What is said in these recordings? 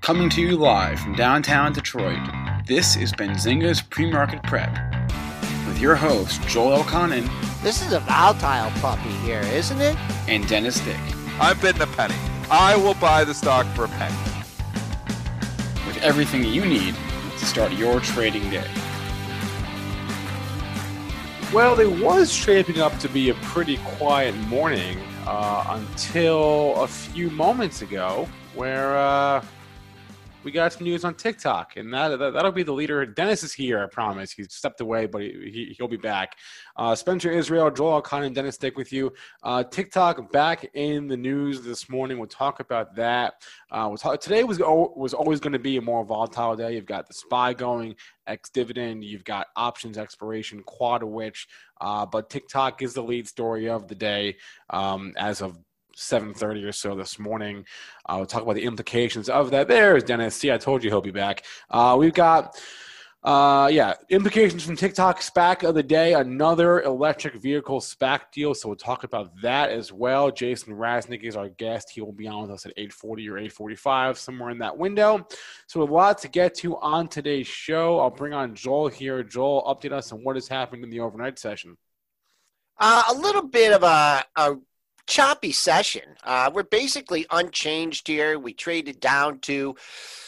Coming to you live from downtown Detroit, this is Benzinga's Pre-Market Prep with your host, Joel Elconin This is a volatile puppy here, isn't it? and Dennis Dick. I've bidding a penny. I will buy the stock for a penny. with everything you need to start your trading day. Well, it was shaping up to be a pretty quiet morning uh, until a few moments ago, where uh, we got some news on TikTok, and that, that that'll be the leader. Dennis is here, I promise. He stepped away, but he, he, he'll be back. Uh, Spencer Israel, Joel Khan, and Dennis Dick with you. Uh, TikTok back in the news this morning. We'll talk about that. Uh, we'll talk, today was was always going to be a more volatile day. You've got the spy going, ex dividend. You've got options expiration, quad witch. Uh, but TikTok is the lead story of the day um, as of 7.30 or so this morning. Uh, we'll talk about the implications of that. There's Dennis. See, I told you he'll be back. Uh, we've got, uh, yeah, implications from TikTok SPAC of the day. Another electric vehicle SPAC deal. So we'll talk about that as well. Jason Raznick is our guest. He will be on with us at 8.40 or 8.45, somewhere in that window. So a lot to get to on today's show. I'll bring on Joel here. Joel, update us on what has happened in the overnight session. Uh, a little bit of a, a choppy session. Uh, we're basically unchanged here. We traded down to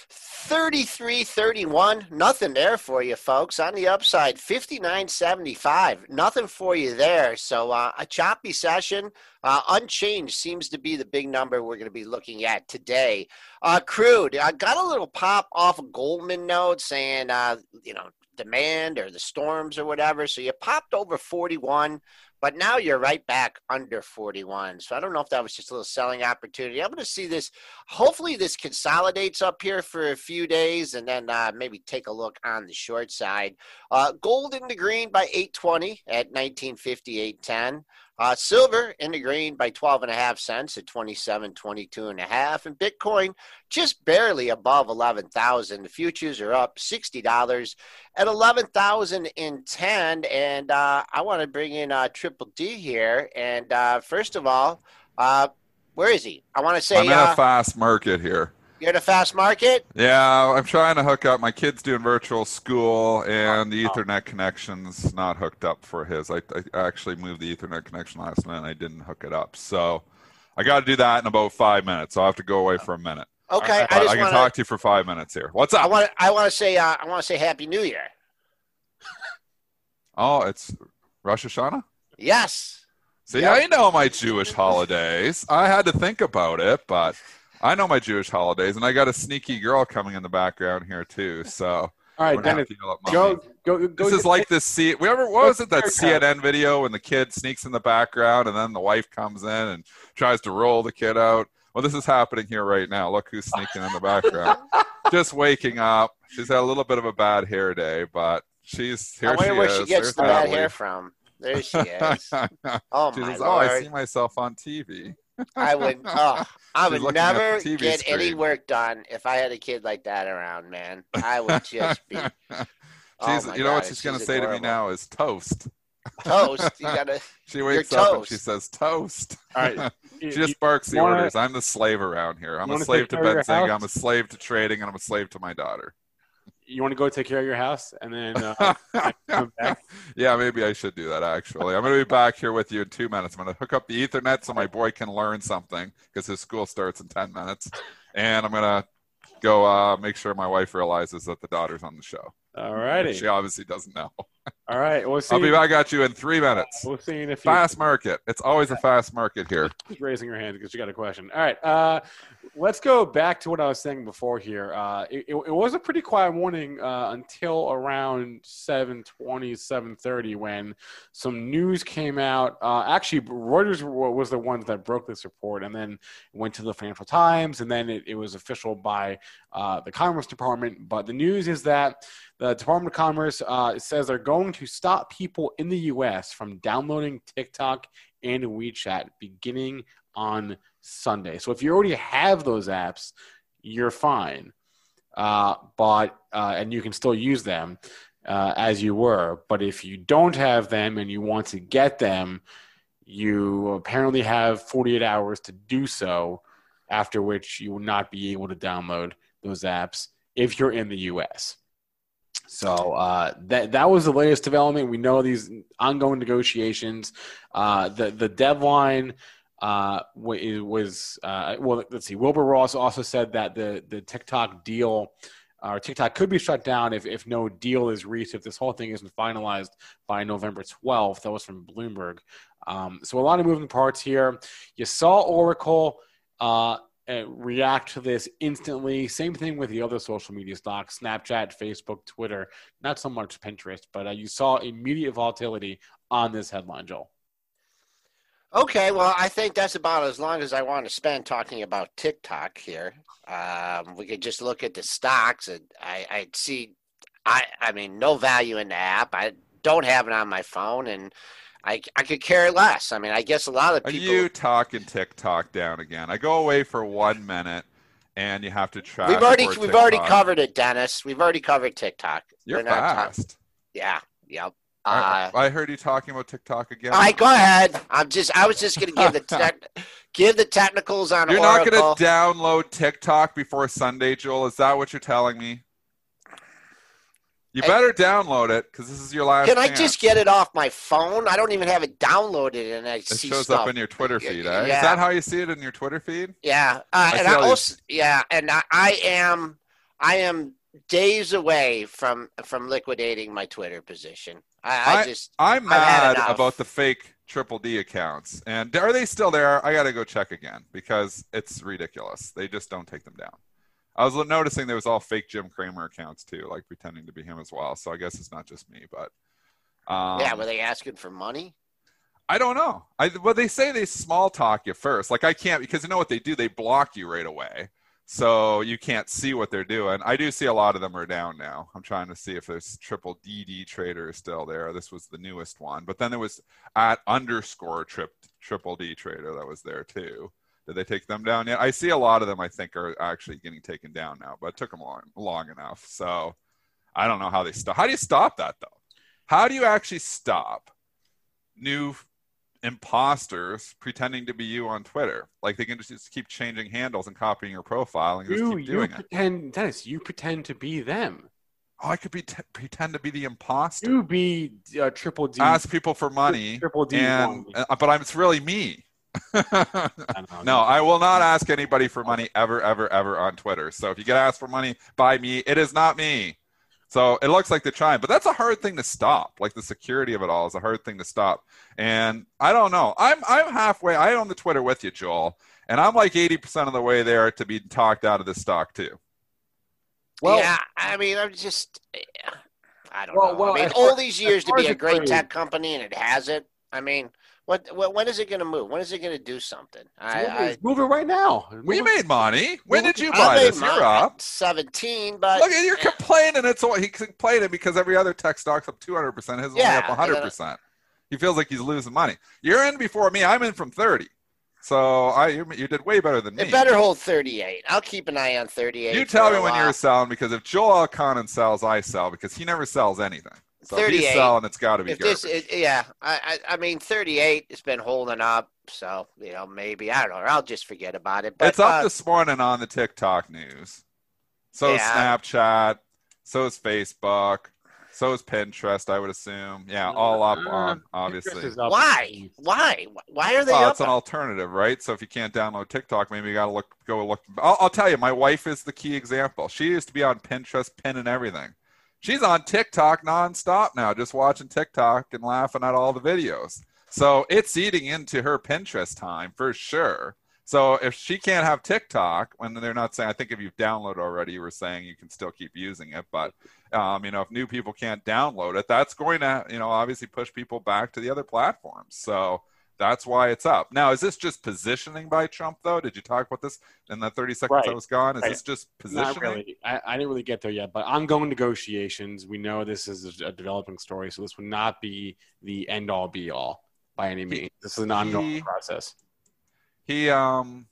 33 31 nothing there for you folks. On the upside 59.75 nothing for you there. So uh, a choppy session. Uh, unchanged seems to be the big number we're going to be looking at today. Uh, crude i got a little pop off of goldman note saying uh, you know demand or the storms or whatever. So you popped over 41 but now you're right back under 41. So I don't know if that was just a little selling opportunity. I'm going to see this. Hopefully, this consolidates up here for a few days and then uh, maybe take a look on the short side. Uh, gold in the green by 820 at 1958.10. Uh, silver in the green by 12 and a half cents at 27, 22 and a half. And Bitcoin just barely above 11,000. The futures are up $60 at 11,010. And uh, I want to bring in uh, Triple D here. And uh, first of all, uh, where is he? I want to say I'm in uh, a fast market here. You're in a fast market. Yeah, I'm trying to hook up. My kid's doing virtual school, and the Oh. Ethernet connection's not hooked up for his. I, I actually moved the Ethernet connection last night, and I didn't hook it up. So I got to do that in about five minutes. I'll have to go away for a minute. Okay, I I, can want talk to. you for five minutes here. What's up? I want to. I want to say. Uh, I want to say Happy New Year. oh, it's Rosh Hashanah? Yes. See. I know my Jewish holidays. I had to think about it, but I know my Jewish holidays, and I got a sneaky girl coming in the background here too. So All right, we're gonna Dennis, feel go, go, go. This is get- like this. See, we ever what was it that Go to CNN video when the kid sneaks in the background and then the wife comes in and tries to roll the kid out? Well, this is happening here right now. Look who's sneaking in the background. Just waking up. She's had a little bit of a bad hair day, but she's here. I wonder she where is. she gets There's the bad Natalie. hair from. There she is. Oh she my says, "Oh, I see myself on TV." I would. Oh, I She's would looking at the never TV get any work done if I had a kid like that around, man. I would just be Oh She's, my you know God, what she's going to she's say to me now is toast. toast. You gotta. She wakes up and she says toast. All right. she just barks the wanna- orders. I'm the slave around here. I'm a slave to care of Benzinga. I'm a slave to trading, and I'm a slave to my daughter. You want to go take care of your house and then uh, come back? yeah, maybe I should do that actually. I'm going to be back here with you in two minutes. I'm going to hook up the Ethernet so my boy can learn something because his school starts in 10 minutes. And I'm going to go uh, make sure my wife realizes that the daughter's on the show. All righty. She obviously doesn't know. All right. We'll see. I'll be back at you in three minutes. We'll see in a few. Fast market. It's always a fast market here. Keep raising your hand because you got a question. All right. Uh, let's go back to what I was saying before here. Uh, it, it, it was a pretty quiet morning uh, until around 7.20, 7.30 when some news came out. Uh, actually, Reuters was the ones that broke this report and then went to the Financial Times, and then it, it was official by uh, the Commerce Department. But the news is that the Department of Commerce uh, says they're going to stop people in the U.S. from downloading TikTok and WeChat beginning on Sunday. So if you already have those apps, you're fine. Uh, but uh, and you can still use them uh, as you were. But if you don't have them and you want to get them, you apparently have 48 hours to do so. After which you will not be able to download those apps if you're in the U.S. So uh, that that was the latest development. We know these ongoing negotiations. Uh, the the deadline uh, was uh, well. Let's see. Wilbur Ross also said that the the TikTok deal or TikTok could be shut down if if no deal is reached. If this whole thing isn't finalized by November twelfth. That was from Bloomberg. Um, so a lot of moving parts here. You saw Oracle. React to this instantly. Same thing with the other social media stocks Snapchat, Facebook, Twitter, not so much Pinterest, but uh, you saw immediate volatility on this headline, Joel. Okay, well, I think that's about as long as I want to spend talking about TikTok here. Um, we could just look at the stocks, and I, I see, I, I mean, no value in the app. I don't have it on my phone, and I, I could care less. I mean, I guess a lot of people. Are you talking TikTok down again? I go away for one minute, and you have to track. we've already we've already covered it, Dennis. We've already covered TikTok. You're We're not talk- fast. yeah, yep. I, Uh, I heard you talking about TikTok again. all right, go ahead. I'm just I was just gonna give the tech, give the technicals on You're not going to download TikTok before Sunday, Joel. Is that what you're telling me? You better download it because this is your last. Can I chance. just get it off my phone? I don't even have it downloaded, and I It see shows stuff. up in your Twitter Yeah, feed. Eh? yeah. Is that how you see it in your Twitter feed? yeah, uh, and I all these- also yeah, and I, I am I am days away from from liquidating my Twitter position. I, I, just I'm mad about the fake Triple D accounts, and are they still there? I got to go check again because it's ridiculous. They just don't take them down. I was noticing there was all fake Jim Cramer accounts too, like pretending to be him as well. So I guess it's not just me, but um, yeah. Were they asking for money? I don't know. I well, they say they small talk you first. Like I can't because you know what they do? They block you right away, so you can't see what they're doing. I do see a lot of them are down now. I'm trying to see if there's triple DD trader is still there. This was the newest one, but then there was at underscore trip triple D trader that was there too. Did they take them down yet? I see a lot of them. I think are actually getting taken down now, but it took them long, long enough. So I don't know how they stop. How do you stop that though? How do you actually stop new imposters pretending to be you on Twitter. Like they can just, just keep changing handles and copying your profile and just You, keep you doing it. pretend, Dennis, you pretend to be them. Oh, I could be t- pretend to be the imposter. You be uh, Triple D. Ask people for money, Triple D. and uh, but I'm, it's really me. I don't know. no, I will not ask anybody for money ever, ever, ever on Twitter. So if you get asked for money by me, it is not me. So it looks like they're trying, but that's a hard thing to stop. Like the security of it all is a hard thing to stop. And I don't know. I'm I'm halfway. I own the Twitter with you, Joel, and I'm like 80% of the way there to be talked out of this stock too. Well- yeah, I mean, I'm just I don't Well- know. well, I mean, all far- these years to be a great tech company and it hasn't. I mean, what, what when is it going to move? When is it going to do something? I, move, I it, right now. We it- made money. When did you buy made this? You're up. 17, but Look at you're complaining. It's all, he's complaining because every other tech stock's up 200 percent. His is Yeah, only up 100 percent. He feels like he's losing money. You're in before me. I'm in from 30. So I you, you did way better than me. It better hold 38. I'll keep an eye on 38. You tell me when while. you're selling because if Joel Elconin sells, I sell because he never sells anything. So if he's 38. selling, it's got to be If garbage. this, it, yeah, I, I, I mean, 38 has been holding up. So you know, maybe I don't know. I'll just forget about it. But it's up uh, this morning on the TikTok news. So is Yeah. Snapchat. So is Facebook. So is Pinterest. I would assume. Yeah, all up on obviously. up. why? Why? Why are they Well, up? it's an alternative, right? So if you can't download TikTok, maybe you got to look, go look. I'll, I'll tell you, my wife is the key example. She used to be on Pinterest, pin, and everything. She's on TikTok nonstop now, just watching TikTok and laughing at all the videos. So it's eating into her Pinterest time for sure. So if she can't have TikTok, when they're not saying, I think if you've downloaded already, you were saying you can still keep using it, but um, you know, if new people can't download it, that's going to, you know, obviously push people back to the other platforms. So that's why it's up. Now, is this just positioning by Trump, though? Did you talk about this in the 30 seconds I was gone? Is Right. this just positioning? Not really. I, I didn't really get there yet, but ongoing negotiations. We know this is a, a developing story, so this would not be the end all be all by any means. This is an ongoing he- process. He um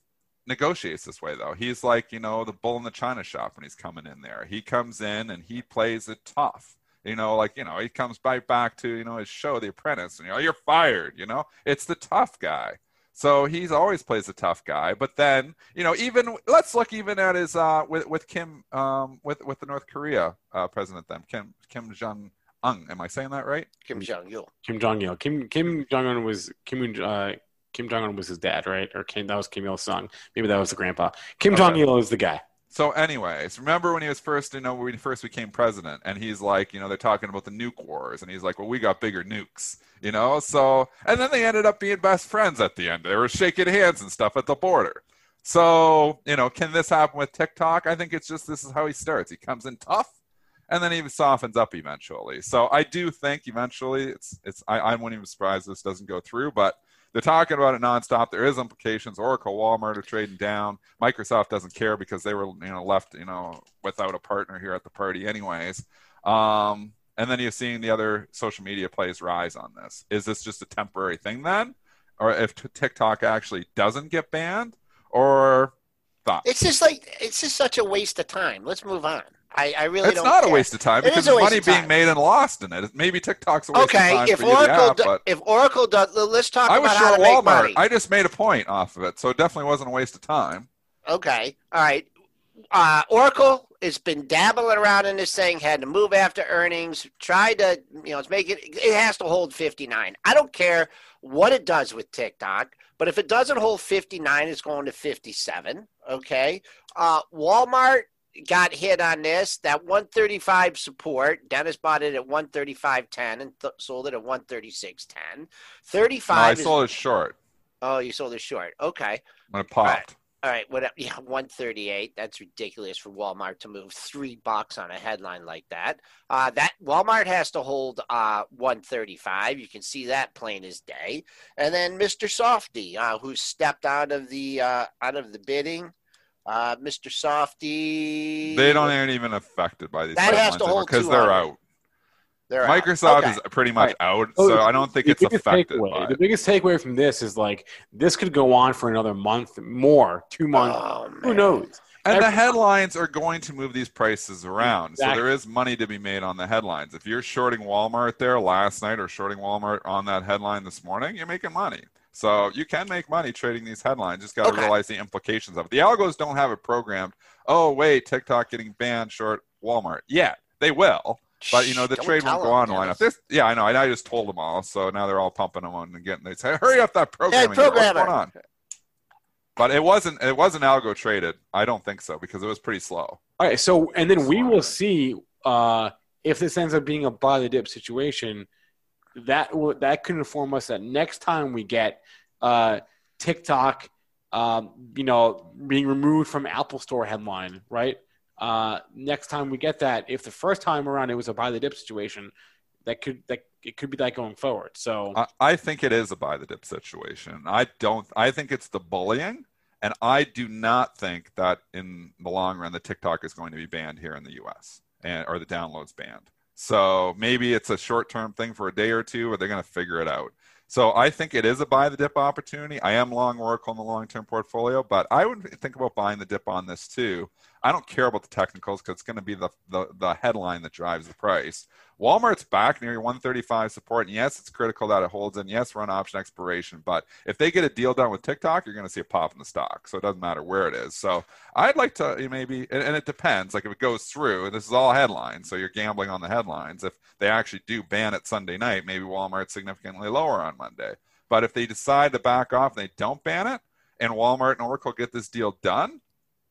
negotiates this way though. He's like, you know, the bull in the china shop when he's coming in there. He comes in and he plays it tough. You know, like, you know, he comes right back to, you know, his show, The Apprentice, and you know, you're fired, you know? It's the tough guy. So he's always plays a tough guy. But then, you know, even let's look even at his uh with with Kim um with with the North Korea uh president then, Kim Kim Jong Un. Am I saying that right? Kim Jong Il. Kim Jong Il. Kim Kim Jong Un was Kim uh, Kim Jong Un was his dad, right? Or Kim, that was Kim Il Sung. Maybe that was the grandpa. Kim Okay. Jong Il is the guy. So, anyways, remember when he was first, you know, when he first became president, and he's like, you know, they're talking about the nuke wars, and he's like, well, we got bigger nukes, you know. So, and then they ended up being best friends at the end. They were shaking hands and stuff at the border. So, you know, can this happen with TikTok? I think it's just this is how he starts. He comes in tough, and then he softens up eventually. So, I do think eventually it's it's. I, I wouldn't even surprise this doesn't go through, but they're talking about it nonstop. There is implications. Oracle, Walmart are trading down. Microsoft doesn't care because they were, you know, left, you know, without a partner here at the party, anyways. Um, and then you're seeing the other social media plays rise on this. Is this just a temporary thing then, or if TikTok actually doesn't get banned, or thoughts? It's just like it's just such a waste of time. Let's move on. I, I really It's don't. It's not a waste of time It because waste money being made and lost in it. Maybe TikTok's a waste Okay, of time if for you to Oracle, do, if Oracle does, let's talk I was about how to Walmart. money. I just made a point off of it, so it definitely wasn't a waste of time. Okay. All right. Uh, Oracle has been dabbling around in this thing, had to move after earnings, tried to, you know, it's making it, it has to hold 59. I don't care what it does with TikTok, but if it doesn't hold 59, it's going to 57. Okay. Uh, Walmart got hit on this. That 135 support, Dennis bought it at 135.10 and th- sold it at 136.10. 35 No, I is, sold it short oh, you sold it short. Okay. when it popped. Right. All right, what? Yeah, one thirty-eight. That's ridiculous for Walmart to move three bucks on a headline like that. Uh, that Walmart has to hold uh, one thirty-five. You can see that plain as day. And then Mr. Softy, uh, who stepped out of the uh, out of the bidding. Uh, Mr. Softy. They don't aren't even affected by these That has to hold because they're out. They're out. Microsoft Okay. is pretty much out, Oh, so I don't think the it's biggest affected. takeaway- by the biggest takeaway from this is like this could go on for another month, more, two months. Oh, Who knows? And the headlines are going to move these prices around. So there is money to be made on the headlines. If you're shorting Walmart there last night or shorting Walmart on that headline this morning, you're making money. So you can make money trading these headlines. Just got to Okay. realize the implications of it. The algos don't have it programmed. Oh, wait, TikTok getting banned short Walmart. Yeah, they will. But you know the Don't trade won't go them, on long enough. Dennis. This, yeah, I know. I, I just told them all, so now they're all pumping them on and getting. They say, "Hurry up that programming! What's going on?" But it wasn't. It wasn't algo traded. I don't think so because it was pretty slow. All right, so and then we will see uh, if this ends up being a buy the dip situation. That will that could inform us that next time we get uh, TikTok, um, you know, being removed from Apple Store headline, right? Uh, next time we get that, if the first time around it was a buy the dip situation, that could that it could be that going forward. So I, I think it is a buy the dip situation. I don't. I think it's the bullying, and I do not think that in the long run the TikTok is going to be banned here in the U.S. and or the downloads banned. So maybe it's a short term thing for a day or two, or they're going to figure it out. So I think it is a buy the dip opportunity. I am long Oracle in the long term portfolio, but I would think about buying the dip on this too. I don't care about the technicals because it's going to be the, the, the headline that drives the price. Walmart's back near 135 support, and yes, it's critical that it holds, and yes, run option expiration. But if they get a deal done with TikTok, you're going to see a pop in the stock. So it doesn't matter where it is. So I'd like to maybe, and, and it depends. Like if it goes through, and this is all headlines, so you're gambling on the headlines. If they actually do ban it Sunday night, maybe Walmart's significantly lower on Monday. But if they decide to back off and they don't ban it, and Walmart and Oracle get this deal done,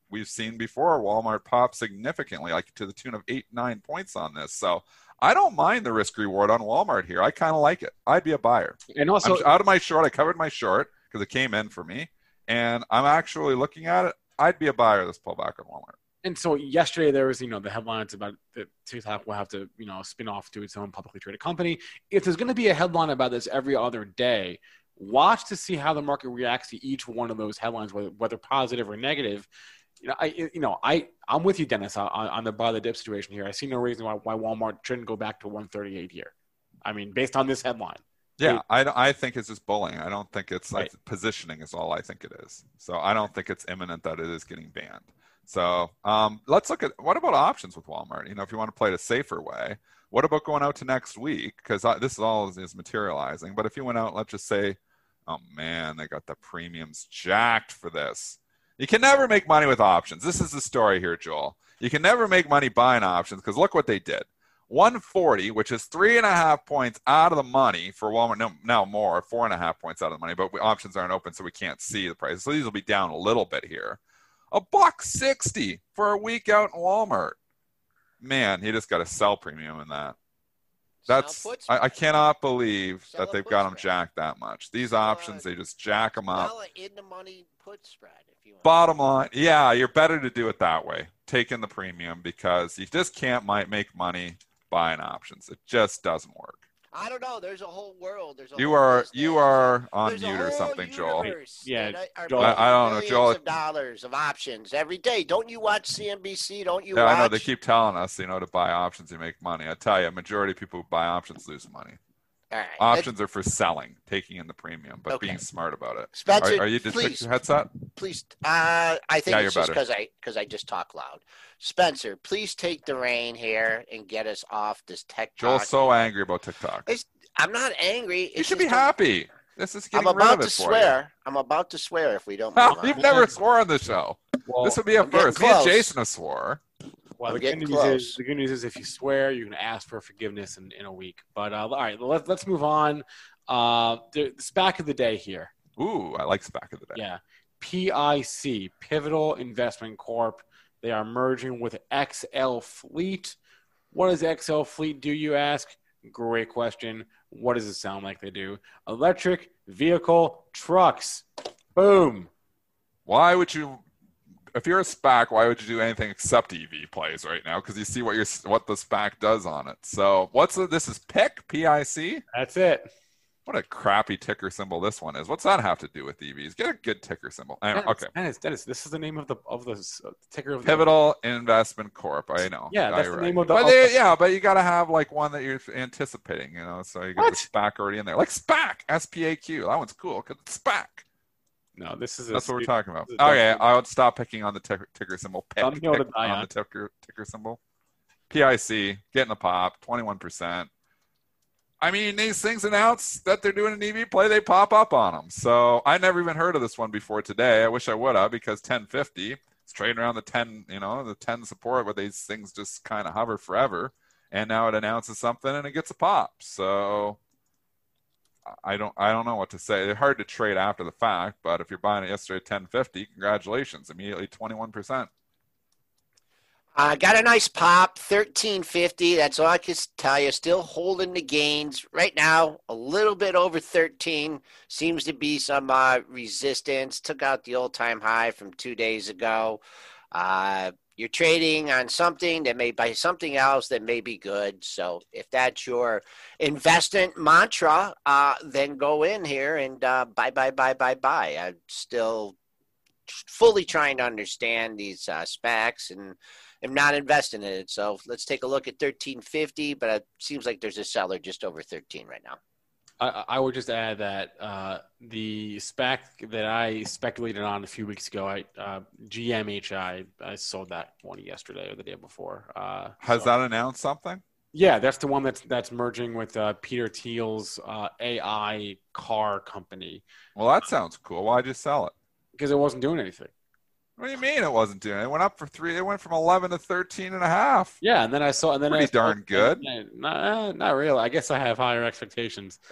we've seen before Walmart pop significantly, like to the tune of eight, nine points on this. So I don't mind the risk reward on Walmart here. I kind of like it. I'd be a buyer. And also, I'm out of my short. I covered my short because it came in for me, and I'm actually looking at it. I'd be a buyer this pullback on Walmart. And so yesterday there was, you know, the headlines about that TikTok will have to, you know, spin off to its own publicly traded company. If there's going to be a headline about this every other day, watch to see how the market reacts to each one of those headlines, whether, whether positive or negative you know, I you know, I I'm with you, Dennis, on, on the buy the dip situation here. I see no reason why, why Walmart shouldn't go back to 138 here. I mean, based on this headline. Yeah, I, I think it's just bullying. I don't think it's right. like positioning is all I think it is. So I don't think it's imminent that it is getting banned. So um, let's look at what about options with Walmart? You know, if you want to play it a safer way, what about going out to next week? Because this is all is, is materializing. But if you went out, let's just say, oh man, they got the premiums jacked for this. You can never make money with options. This is the story here, Joel. You can never make money buying options because look what they did. 140, which is three and a half points out of the money for Walmart. No, now more, four and a half points out of the money, but options aren't open, so we can't see the prices. So these will be down a little bit here. A buck 60 for a week out in Walmart. Man, he just got a sell premium in that. That's I, I, cannot believe Sell that they've got them jacked that much. These options, they just jack them up. in the money put spread. Bottom line, yeah, you're better to do it that way, taking the premium because you just can't make money buying options. It just doesn't work. I don't know. There's a whole world. There's a you are you are on There's mute or something, Joel. Yeah, Joel. I, I, don't know, Joel. Of dollars of options every day. Don't you watch CNBC? Don't you? Yeah, watch... I know. They keep telling us, you know, to buy options, you make money. I tell you, majority of people who buy options lose money. Right. Options are for selling, taking in the premium, but okay. being smart about it. Spencer, are, are you just please, your headset? Please, uh, I think yeah, it's just because I because I just talk loud. Spencer, please take the rein here and get us off this tech. Joel's so angry about TikTok. It's, I'm not angry. It's you should be happy. This is getting I'm about to swear. You. I'm about to swear if we don't. You've never swore on the show. Well, this would be a first. Me and Jason have swore. Well, the good, news is, the good news is if you swear, you can ask for forgiveness in, in a week. But uh, all right, let, let's move on. Uh, the SPAC of the day here. Ooh, I like SPAC of the day. Yeah. PIC, Pivotal Investment Corp. They are merging with XL Fleet. What does XL Fleet do, you ask? Great question. What does it sound like they do? Electric vehicle trucks. Boom. Why would you if you're a SPAC, why would you do anything except EV plays right now? Because you see what your what the SPAC does on it. So what's the, this is PIC P I C. That's it. What a crappy ticker symbol this one is. What's that have to do with EVs? Get a good ticker symbol. Dennis, okay. Dennis, Dennis, this is the name of the of the uh, ticker of the Pivotal Investment Corp. I know. Yeah, that's the right. name of the. But they, yeah, but you got to have like one that you're anticipating, you know. So you got what? the SPAC already in there, like SPAC, S P A Q. That one's cool because it's SPAC. No, this is that's what we're talking about. Okay, I would stop picking on the ticker, ticker symbol. Pick, pick on, the ticker ticker symbol. PIC getting the pop, twenty one percent. I mean, these things announce that they're doing an EV play, they pop up on them. So I never even heard of this one before today. I wish I would have because 1050 it's trading around the 10, you know, the 10 support, but these things just kind of hover forever. And now it announces something and it gets a pop. So I don't I don't know what to say. They're hard to trade after the fact, but if you're buying it yesterday at 1050, congratulations, immediately 21%. I uh, got a nice pop, 1350. That's all I can tell you. Still holding the gains right now. A little bit over 13. Seems to be some uh, resistance. Took out the all-time high from two days ago. Uh, you're trading on something that may buy something else that may be good. So if that's your investment mantra, uh, then go in here and uh, buy, buy, buy, buy, buy. I'm still fully trying to understand these uh, SPACs and am not investing in it. So let's take a look at 1350, but it seems like there's a seller just over 13 right now. I, I would just add that uh, the spec that I speculated on a few weeks ago, I uh, GMHI, I sold that one yesterday or the day before. Uh, Has so- that announced something? Yeah, that's the one that's that's merging with uh, Peter Thiel's uh, AI car company Well, that sounds cool. Why'd you sell it? because it wasn't doing anything. What do you mean it wasn't doing it? It went up for three. It went from 11 to 13 and a half. Yeah, and then I saw, and then Pretty I saw- darn good. Not, eh, not really. I guess I have higher expectations.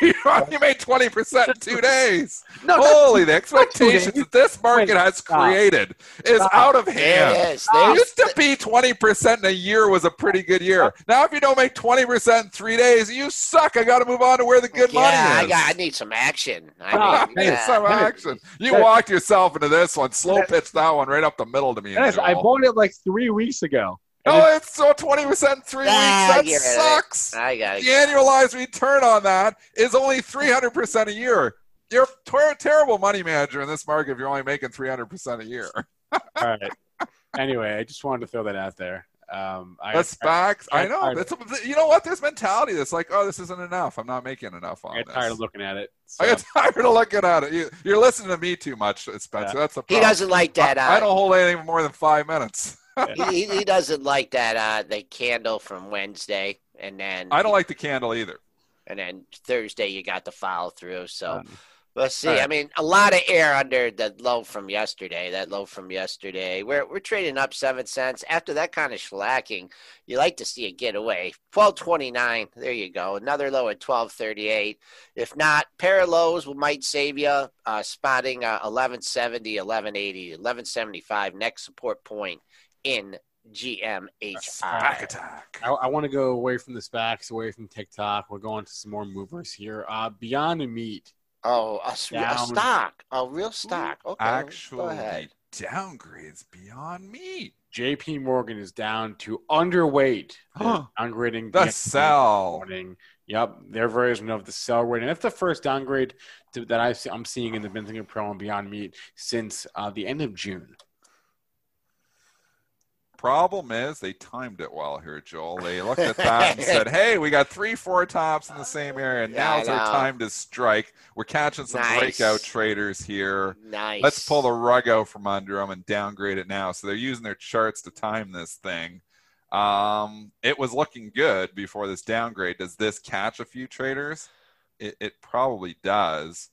you, you made 20% in two days. No, Holy, the expectations that this market Wait, has stop. created is Stop. out of There hand. it is. It used to be 20% in a year was a pretty good year. Now, if you don't make 20% in three days, you suck. I got to move on to where the good yeah, money I is. got. I need some action. I Stop. mean, Hey, yeah. some action. You walked yourself into this one. Slow pitch that one right up the middle to me. Yes, I bought it like three weeks ago. And Oh, it's so 20% three Ah, weeks. That rid of it. sucks. I got it. The annualized return on that is only 300% a year. You're a ter- terrible money manager in this market if you're only making 300% a year. All right. Anyway, I just wanted to throw that out there. Um, I, That's facts. I I- know. I- That's, you know what? There's mentality that's like, oh, this isn't enough. I'm not making enough I on get this. tired of looking at it. I so- get tired of looking at it. You, you're listening to me too much, Spencer. Yeah. That's the He doesn't like that. I, I Uh, don't hold anything more than five minutes. he, he- he doesn't like that. Uh, the candle from Wednesday, and then I don't like the candle either. and then Thursday you got the follow through. So Um, let's see. all I mean, a lot of air under the low from yesterday. That low from yesterday. We're we're trading up seven cents after that kind of shellacking. You like to see it get away. Twelve twenty nine. There you go. Another low at twelve thirty eight. If not, pair of lows might save you. Uh, spotting uh, 1170, 1180, 1175. Next support point in GMHI. Back attack. I, I want to go away from the SPACs, away from TikTok. We're going to some more movers here. Uh, Beyond Meat. Oh, a, Down. stock, a real stock. Okay, go Actually, ahead. downgrades beyond meat. JP Morgan is down to underweight. They're Huh. downgrading The sell. morning. Yep, their version of the sell rating. and that's the first downgrade to, that I see, I'm seeing in the Benzinga Pro and Beyond Meat since uh, the end of June. Problem is, they timed it well here, Joel. They looked at that and said, "Hey, we got three, four tops in the same area. Yeah, Now's our time to strike. We're catching some Nice. breakout traders here. Nice. Let's pull the rug out from under them and downgrade it now." So they're using their charts to time this thing. Um, it was looking good before this downgrade. Does this catch a few traders? It, it probably does.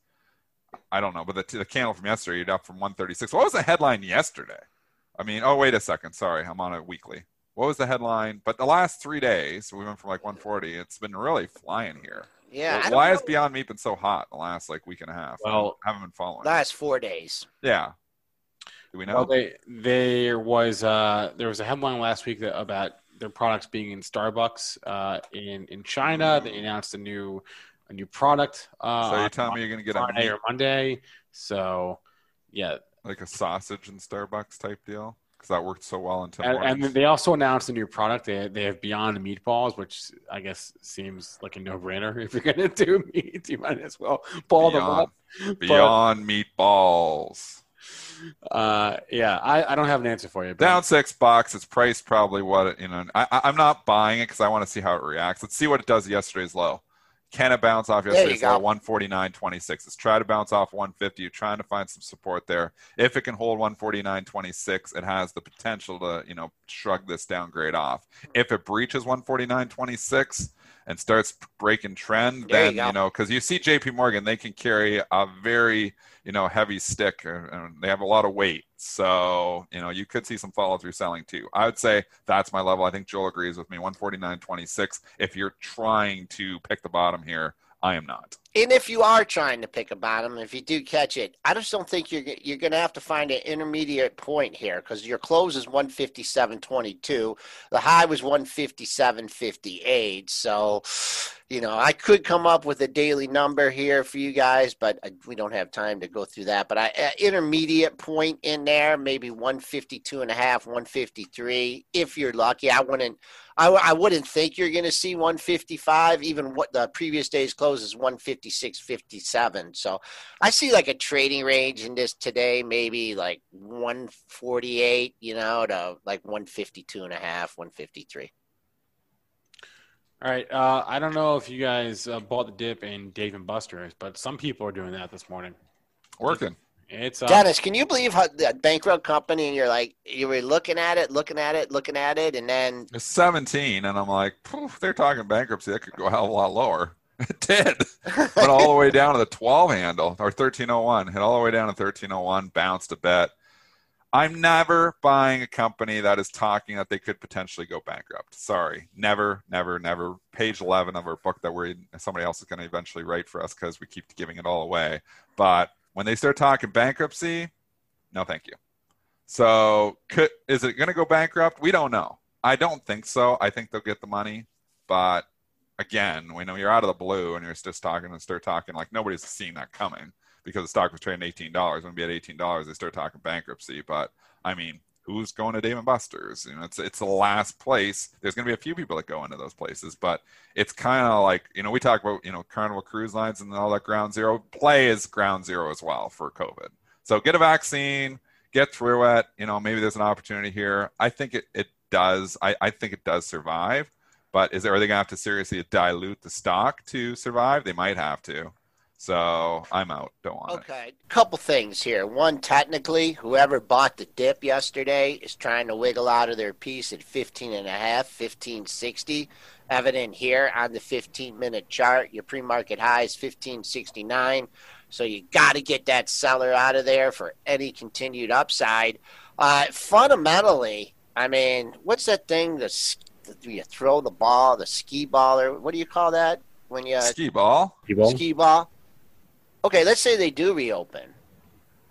I don't know, but the, the candle from yesterday, you're up from 136. What was the headline yesterday? I mean, oh wait a second, sorry, I'm on a weekly. What was the headline? But the last three days, we went from like 140. It's been really flying here. Yeah. I Well, why know. has Beyond Meat been so hot the last like week and a half? Well- I haven't been following. last four days? yeah. Do we know? Well, they, there was uh, there was a headline last week that, about their products being in Starbucks uh, in in China. They announced a new a new product. Uh, so you're on telling me you're going to get a Friday meat, or Monday. So yeah, like a sausage and Starbucks type deal? Because that worked so well until and, and they also announced a new product. They they have Beyond Meatballs, which I guess seems like a no brainer. If you're gonna do meat, you might as well ball them Beyond, up. beyond meatballs. Uh, yeah, I, I don't have an answer for you. but- Down six bucks. It's priced probably what you know. I, I- I'm not buying it because I want to see how it reacts. Let's see what it does yesterday's low. Can it bounce off yesterday's low? 149.26. Let's try to bounce off 150. You're trying to find some support there. If it can hold 149.26, it has the potential to you know shrug this downgrade off. If it breaches 149.26 and starts breaking trend, There then go. you know because you see J.P. Morgan, they can carry a very you know heavy stick uh, and they have a lot of weight. So you know you could see some follow through selling too. I would say that's my level. I think joel agrees with me. 149.26 if you're trying to pick the bottom here i am not And if you are trying to pick a bottom, if you do catch it, I just don't think you're you're going to have to find an intermediate point here because your close is 157.22, the high was 157.58. So, you know, I could come up with a daily number here for you guys, but I, we don't have time to go through that. But I uh, intermediate point in there, maybe 152 and a half, 153. If you're lucky, I wouldn't. I, I wouldn't think you're going to see 155. Even what the previous day's close is 156, 57. So I see like a trading range in this today, maybe like 148, you know, to like 152 and a half, 153. All right. Uh, I don't know if you guys uh, bought the dip in Dave and Buster's, but some people are doing that this morning. Working. It's uh, Dennis, can you believe how the bankrupt company and you're like you were looking at it, looking at it, looking at it, and then It's 17, and I'm like, they're talking bankruptcy. That could go a hell of a lot lower. It did. Went all the way down to the 12 handle or 1301. Hit all the way down to 1301. Bounced a bit. I'm never buying a company that is talking that they could potentially go bankrupt. Sorry, never, never, never. Page 11 of our book that we're somebody else is going to eventually write for us because we keep giving it all away. But when they start talking bankruptcy, no, thank you. So, could, is it going to go bankrupt? We don't know. I don't think so. I think they'll get the money, but again, know you're out of the blue and you're just talking and start talking like nobody's seen that coming because the stock was trading eighteen dollars. When we at eighteen dollars, they start talking bankruptcy. But I mean, who's going to Dave and Buster's? You know, it's it's the last place. There's going to be a few people that go into those places, but it's kind of like you know we talk about you know Carnival Cruise Lines and all that ground zero. Play is ground zero as well for COVID. So get a vaccine, get through it. You know, maybe there's an opportunity here. I think it it does. I, I think it does survive. But is there, are they going to have to seriously dilute the stock to survive? They might have to. So I'm out. Don't want it. Okay, couple things here. One, technically, whoever bought the dip yesterday is trying to wiggle out of their piece at 15 and a half, 1560. Evident here on the 15 minute chart. Your pre market high is 1569. So you got to get that seller out of there for any continued upside. Uh, fundamentally, I mean, what's that thing? The, s- the you throw the ball, the ski ball, or what do you call that when you Ski ball. people. ski ball. Okay, let's say they do reopen.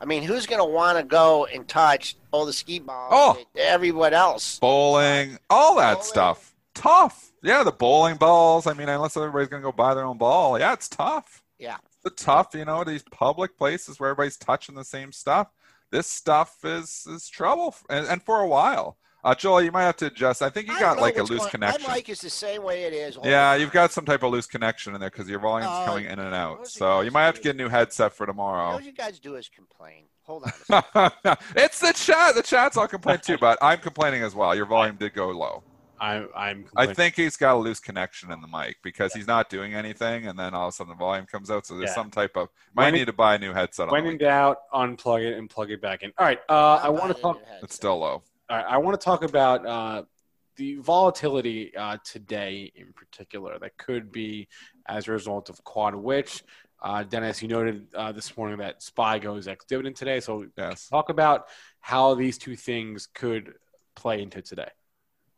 I mean, who's going to want to go and touch all the ski balls? Oh. everyone else. bowling, all that Bowling. stuff. Tough. Yeah, the bowling balls. I mean, unless everybody's going to go buy their own ball. Yeah, it's tough. Yeah. It's tough, you know, these public places where everybody's touching the same stuff. This stuff is is trouble, and, and for a while. Uh, Joel, you might have to adjust. I think you I got like a loose going- connection. My mic is the same way it is. Yeah, you've got some type of loose connection in there because your volume's Uh, coming in and out. So you guys might have to get a new headset for tomorrow. All you guys do is complain. Hold on. A it's the chat. The chat's all complaining too, but I'm complaining as well. Your volume did go low. I'm. I'm. I think he's got a loose connection in the mic because he's not doing anything, and then all of a sudden the volume comes out. So there's Yeah. some type of might When need to buy a new headset. On when in doubt, unplug it and plug it back in. All right. Uh, I want to talk. It's still low. Right, I want to talk about uh, the volatility uh, today in particular that could be as a result of quad witch. Uh, Dennis, you noted uh, this morning that SPY goes ex dividend today. So Yes. talk about how these two things could play into today.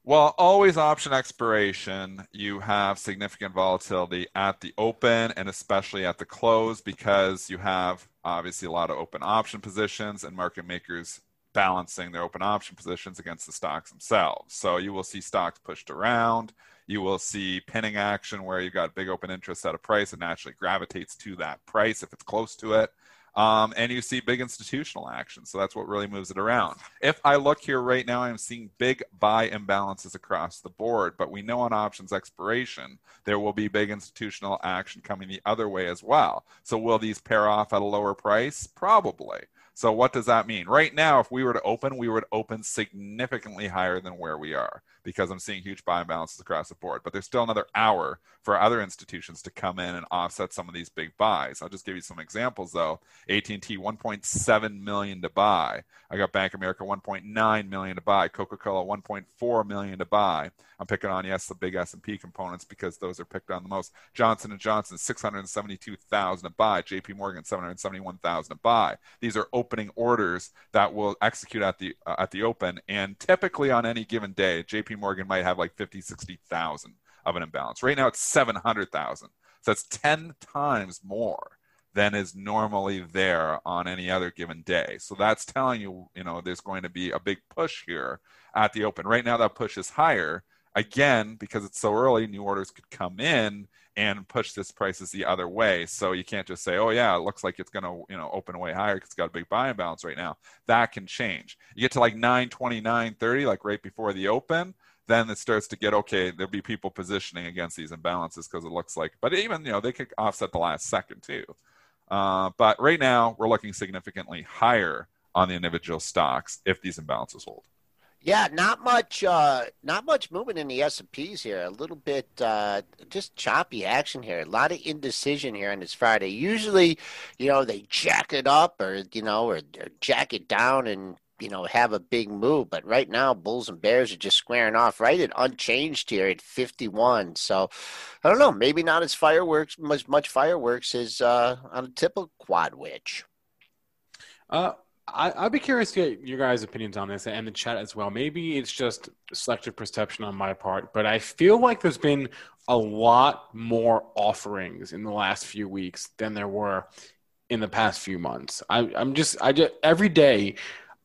Well, always option expiration, you have significant volatility at the open and especially at the close because you have obviously a lot of open option positions and market makers balancing their open option positions against the stocks themselves. So you will see stocks pushed around. You will see pinning action where you've got big open interest at a price and naturally gravitates to that price if it's close to it. Um, and you see big institutional action. So that's what really moves it around. If I look here right now, I'm seeing big buy imbalances across the board, but we know on options expiration, there will be big institutional action coming the other way as well. So will these pair off at a lower price? Probably. So what does that mean? Right now, if we were to open, we would open significantly higher than where we are because I'm seeing huge buy imbalances across the board. But there's still another hour for other institutions to come in and offset some of these big buys. I'll just give you some examples though. AT&T 1.7 million to buy. I got Bank of America 1.9 million to buy. Coca-Cola 1.4 million to buy. I'm picking on yes the big S&P components because those are picked on the most. Johnson Johnson 672,000 to buy. JP Morgan 771,000 to buy. These are opening orders that will execute at the uh, at the open and typically on any given day JP Morgan might have like 50 60,000 of an imbalance. Right now it's 700,000. So that's 10 times more than is normally there on any other given day. So that's telling you, you know, there's going to be a big push here at the open. Right now, that push is higher. Again, because it's so early, new orders could come in and push this prices the other way. So you can't just say, oh, yeah, it looks like it's going to, you know, open way higher because it's got a big buying balance right now. That can change. You get to like 920, 930, like right before the open then it starts to get okay. There'll be people positioning against these imbalances because it looks like, but even you know they could offset the last second too. Uh, but right now we're looking significantly higher on the individual stocks if these imbalances hold. Yeah, not much. Uh, not much movement in the S and P's here. A little bit, uh, just choppy action here. A lot of indecision here on this Friday. Usually, you know, they jack it up or you know, or, or jack it down and you know have a big move. But right now, Bulls and Bears are just squaring off right at unchanged here at fifty one. So I don't know. Maybe not as fireworks much much fireworks as uh, on a typical quad witch. Uh, I, would be curious to get your guys' opinions on this and the chat as well. Maybe it's just selective perception on my part, but I feel like there's been a lot more offerings in the last few weeks than there were in the past few months. I, am just, I just every day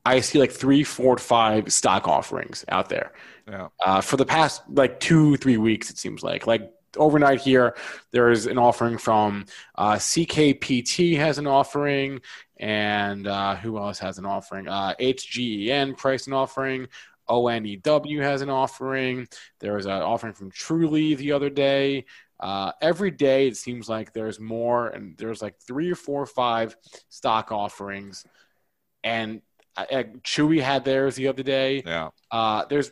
I see like three, four, five stock offerings out there. Yeah. Uh, for the past like two, three weeks, it seems like like overnight here. There is an offering from uh, CKPT has an offering, and uh, who else has an offering? Uh, HGEN price an offering. ONEW has an offering. There was an offering from Truly the other day. Uh, every day it seems like there's more, and there's like three or four or five stock offerings. And uh, Chewy had theirs the other day. Yeah. Uh, there's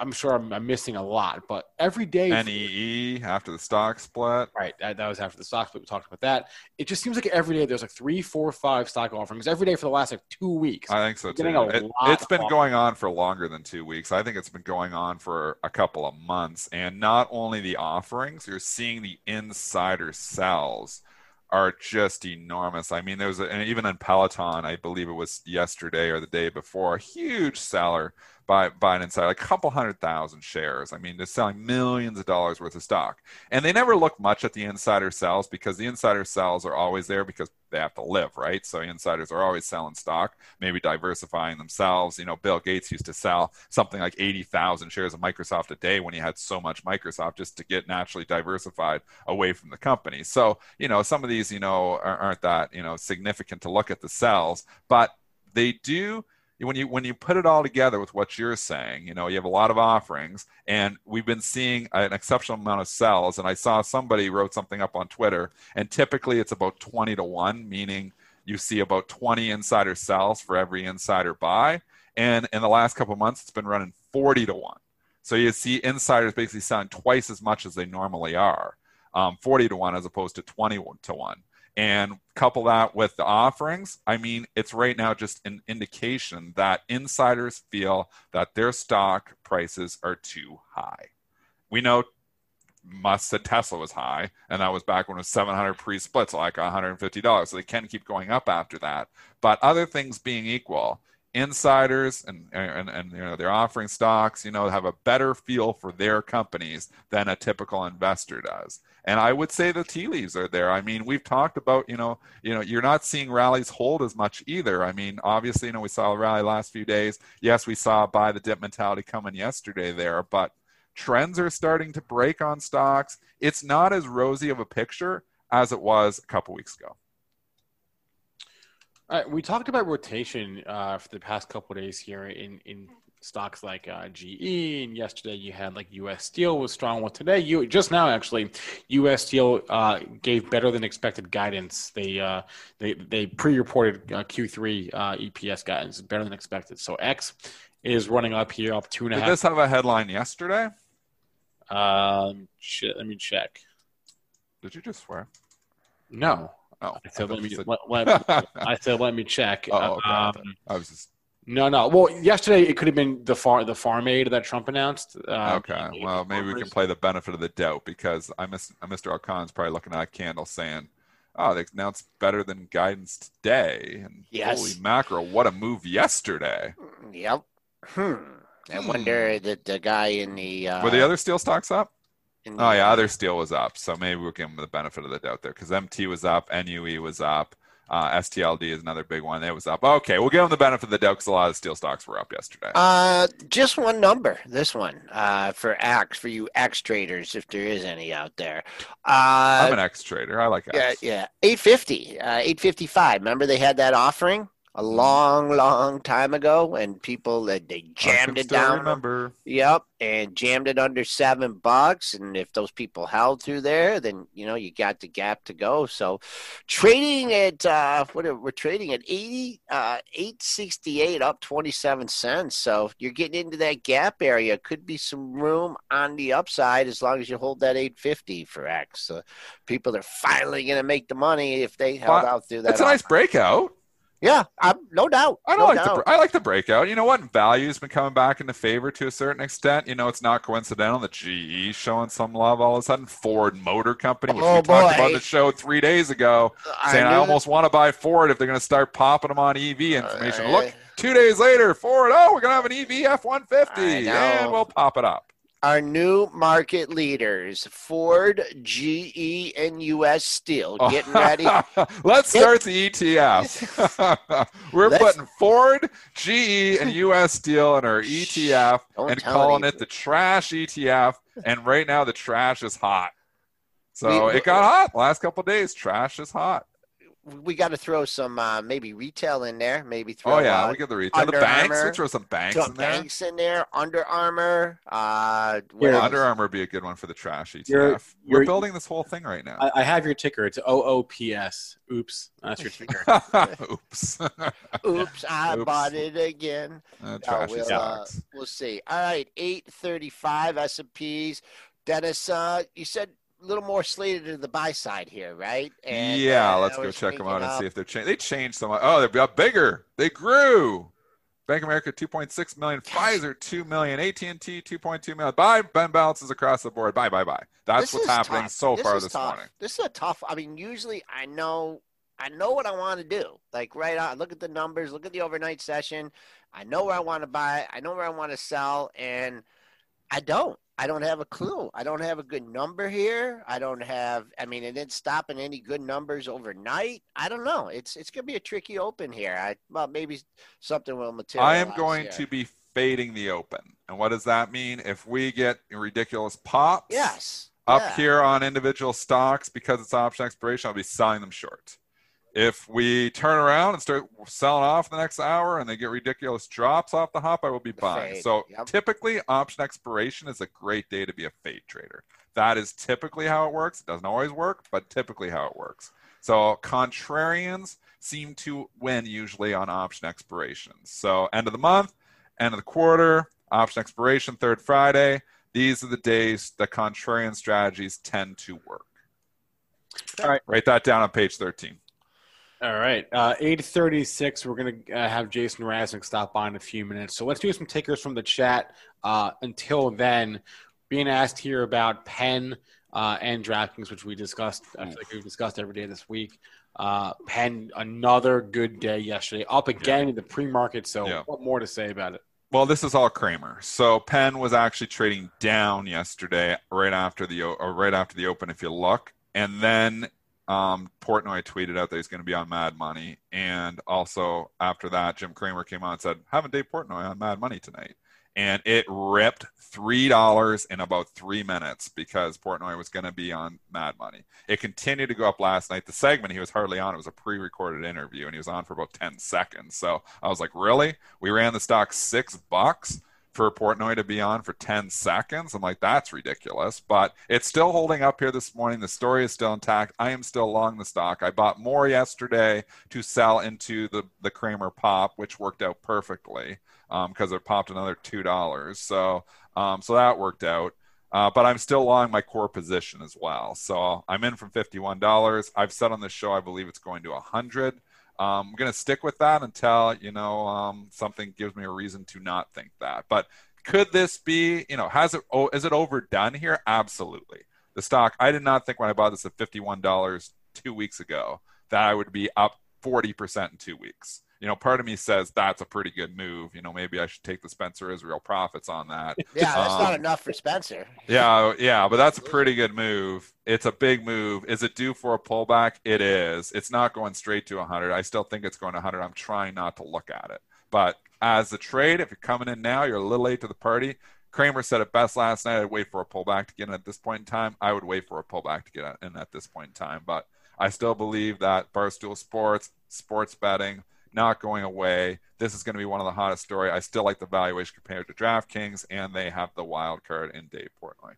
I'm sure I'm, I'm, missing a lot, but every day. NEE after the stock split. Right. That, that, was after the stock split. We talked about that. It just seems like every day there's like three, four, five stock offerings every day for the last like two weeks. I think so too. It, has been going on for longer than two weeks. I think it's been going on for a couple of months. And not only the offerings, you're seeing the insider sells are just enormous. I mean, there was a, and even in Peloton, I believe it was yesterday or the day before, a huge seller buy, buy an insider, like a couple hundred thousand shares. I mean, they're selling millions of dollars worth of stock. And they never look much at the insider sells because the insider sells are always there because they have to live, right? So insiders are always selling stock, maybe diversifying themselves. You know, Bill Gates used to sell something like 80,000 shares of Microsoft a day when he had so much Microsoft just to get naturally diversified away from the company. So, you know, some of these, you know, aren't that, you know, significant to look at the sells, but they do when you when you put it all together with what you're saying, you know, you have a lot of offerings, and we've been seeing an exceptional amount of sells. And I saw somebody wrote something up on Twitter, and typically it's about 20 to one, meaning you see about 20 insider sells for every insider buy. And in the last couple months, it's been running 40 to one. So you see insiders basically selling twice as much as they normally are, um, 40 to one as opposed to 20 to one and couple that with the offerings, I mean, it's right now just an indication that insiders feel that their stock prices are too high. We know Musk said Tesla was high, and that was back when it was 700 pre-splits, like $150. So they can keep going up after that. But other things being equal, insiders and, and, and you know they're offering stocks you know have a better feel for their companies than a typical investor does and I would say the tea leaves are there. I mean, we've talked about, you know, you know, you're not seeing rallies hold as much either. I mean, obviously, you know, we saw a rally last few days. Yes, we saw buy the dip mentality coming yesterday there, but trends are starting to break on stocks. It's not as rosy of a picture as it was a couple weeks ago. All right, we talked about rotation uh, for the past couple days here in in stocks like uh, GE, and yesterday you had like U.S. Steel was strong. Well, today you just now actually, U.S. Steel uh, gave better than expected guidance. They uh, they they pre-reported uh, Q3 uh, EPS guidance better than expected. So X is running up here, up two and a Did half. Did this have a headline yesterday? Um, sh- let me check. Did you just swear? No. Oh, I said, I let me. Said... Let, let, I said, let me check. Oh, okay. um, I was just no, no. Well, yesterday it could have been the far the farm aid that Trump announced. Uh, okay. Well, maybe we can play the benefit of the doubt because I miss Mr. Alcon's probably looking at a candle saying, "Oh, they announced better than guidance today." And yes. holy mackerel, what a move yesterday! Yep. Hmm. I hmm. wonder that the guy in the uh, were the other steel stocks up? Oh yeah, other steel was up, so maybe we'll give them the benefit of the doubt there because MT was up, NUE was up. Uh, STLD is another big one. It was up. Okay, we'll give them the benefit of the doubt because a lot of steel stocks were up yesterday. Uh, just one number. This one uh, for X for you X traders, if there is any out there. Uh, I'm an X trader. I like X. Yeah, yeah. Eight fifty. Uh, eight fifty five. Remember they had that offering a long, long time ago, and people that they jammed it down. Remember? Yep, and jammed it under seven bucks. And if those people held through there, then you know you got the gap to go. So trading at uh, what are, we're trading at 80, uh, 868 up 27 cents. So you're getting into that gap area. Could be some room on the upside as long as you hold that 850 for X. Uh, people are finally going to make the money if they held Well, out through that. It's a nice breakout. Yeah, I'm, no doubt. I don't like doubt. the I like the breakout. You know what? Value's been coming back into favor to a certain extent. You know, it's not coincidental that GE showing some love all of a sudden. Ford Motor Company, which Oh, we talked about the show three days ago, I saying I, that- almost want to buy Ford if they're going to start popping them on EV information. Uh, Look, two days later, Ford, oh, we're going to have an EV F one fifty, and we'll pop it up. Our new market leaders, Ford, GE, and US Steel, Oh. getting ready. Let's start the ETF. We're Let's- putting Ford, GE, and US Steel in our ETF Don't and calling it the trash ETF. And right now, the trash is hot. So We- it got hot last couple of days. Trash is hot. We got to throw some uh, maybe retail in there. Maybe throw Oh yeah, uh, we get the retail. The banks. Armour, We throw some banks throw in there. banks in there. Under Armour. Uh, Yeah. Under Armour would be a good one for the trash ETF. You're- We're you're- building this whole thing right now. I, I have your ticker. It's OOPS. Oops, that's your ticker. Oops. Oops, I Oops. bought it again. Uh, trashy we'll, uh, stocks. we'll see. All right, eight thirty-five S and P's. Dennis, uh, you said a little more slated to the buy side here, right? And, yeah, uh, let's go check them out and of- see if they're changed. They changed so much. Oh, they got bigger. They grew. Bank of America 2.6 million, Pfizer 2 million, AT&T 2.2 million. Buy Ben balances across the board. Bye bye bye. That's This what's happening tough. so far is this tough. morning. This is a tough. I mean, usually I know, I know what I want to do. Like right on, look at the numbers, look at the overnight session. I know where I want to buy. I know where I want to sell, and I don't. I don't have a clue. I don't have a good number here. I don't have. I mean, it didn't stop in any good numbers overnight. I don't know. It's it's gonna be a tricky open here. I well maybe something will materialize. I am going here. to be fading the open. And what does that mean? If we get ridiculous pops Yes. up yeah. here on individual stocks because it's option expiration, I'll be selling them short. If we turn around and start selling off the next hour and they get ridiculous drops off the hop, I will be The buying. fade, So yep. typically, option expiration is a great day to be a fade trader. That is typically how it works. It doesn't always work, but typically how it works. So contrarians seem to win usually on option expirations. So end of the month, end of the quarter, option expiration, third Friday. These are the days that contrarian strategies tend to work. All right. Write that down on page 13. All right, uh, eight thirty-six. We're gonna uh, have Jason Raznick stop by in a few minutes. So let's do some takers from the chat. Uh, until then, being asked here about Penn uh, and DraftKings, which we discussed. I feel like we've discussed every day this week. Uh, Penn, another good day yesterday, up again in the pre-market. So, Yeah. what more to say about it? Well, this is all Cramer. So Penn was actually trading down yesterday, right after the or right after the open, if you look, and then um, Portnoy tweeted out that he's going to be on Mad Money, and also after that, Jim Cramer came on and said, "Having Dave Portnoy on Mad Money tonight," and it ripped three dollars in about three minutes because Portnoy was going to be on Mad Money. It continued to go up last night. The segment he was hardly on; it was a pre-recorded interview, and he was on for about ten seconds. So I was like, "Really? We ran the stock six bucks." For Portnoy to be on for 10 seconds, I'm like, that's ridiculous. But it's still holding up here this morning. The story is still intact. I am still long the stock. I bought more yesterday to sell into the, the Cramer pop, which worked out perfectly because it popped another two dollars. So um, so that worked out. Uh, but I'm still long my core position as well. So I'm in from fifty-one dollars. I've said on this show I believe it's going to a hundred. Um, I'm going to stick with that until you know um, something gives me a reason to not think that. But could this be? You know, has it? Oh, is it overdone here? Absolutely. The stock. I did not think when I bought this at fifty-one dollars two weeks ago that I would be up forty percent in two weeks you know, part of me says that's a pretty good move. You know, maybe I should take the Spencer Israel profits on that. Yeah, that's Um, not enough for Spencer. Yeah, yeah, but that's a pretty good move. It's a big move. Is it due for a pullback? It is. It's not going straight to 100. I still think it's going to 100. I'm trying not to look at it. But as a trade, if you're coming in now, you're a little late to the party. Cramer said it best last night. I'd wait for a pullback to get in at this point in time. I would wait for a pullback to get in at this point in time. But I still believe that Barstool Sports, sports betting, not going away. This is going to be one of the hottest story. I still like the valuation compared to DraftKings, and they have the wild card in Dave Portnoy.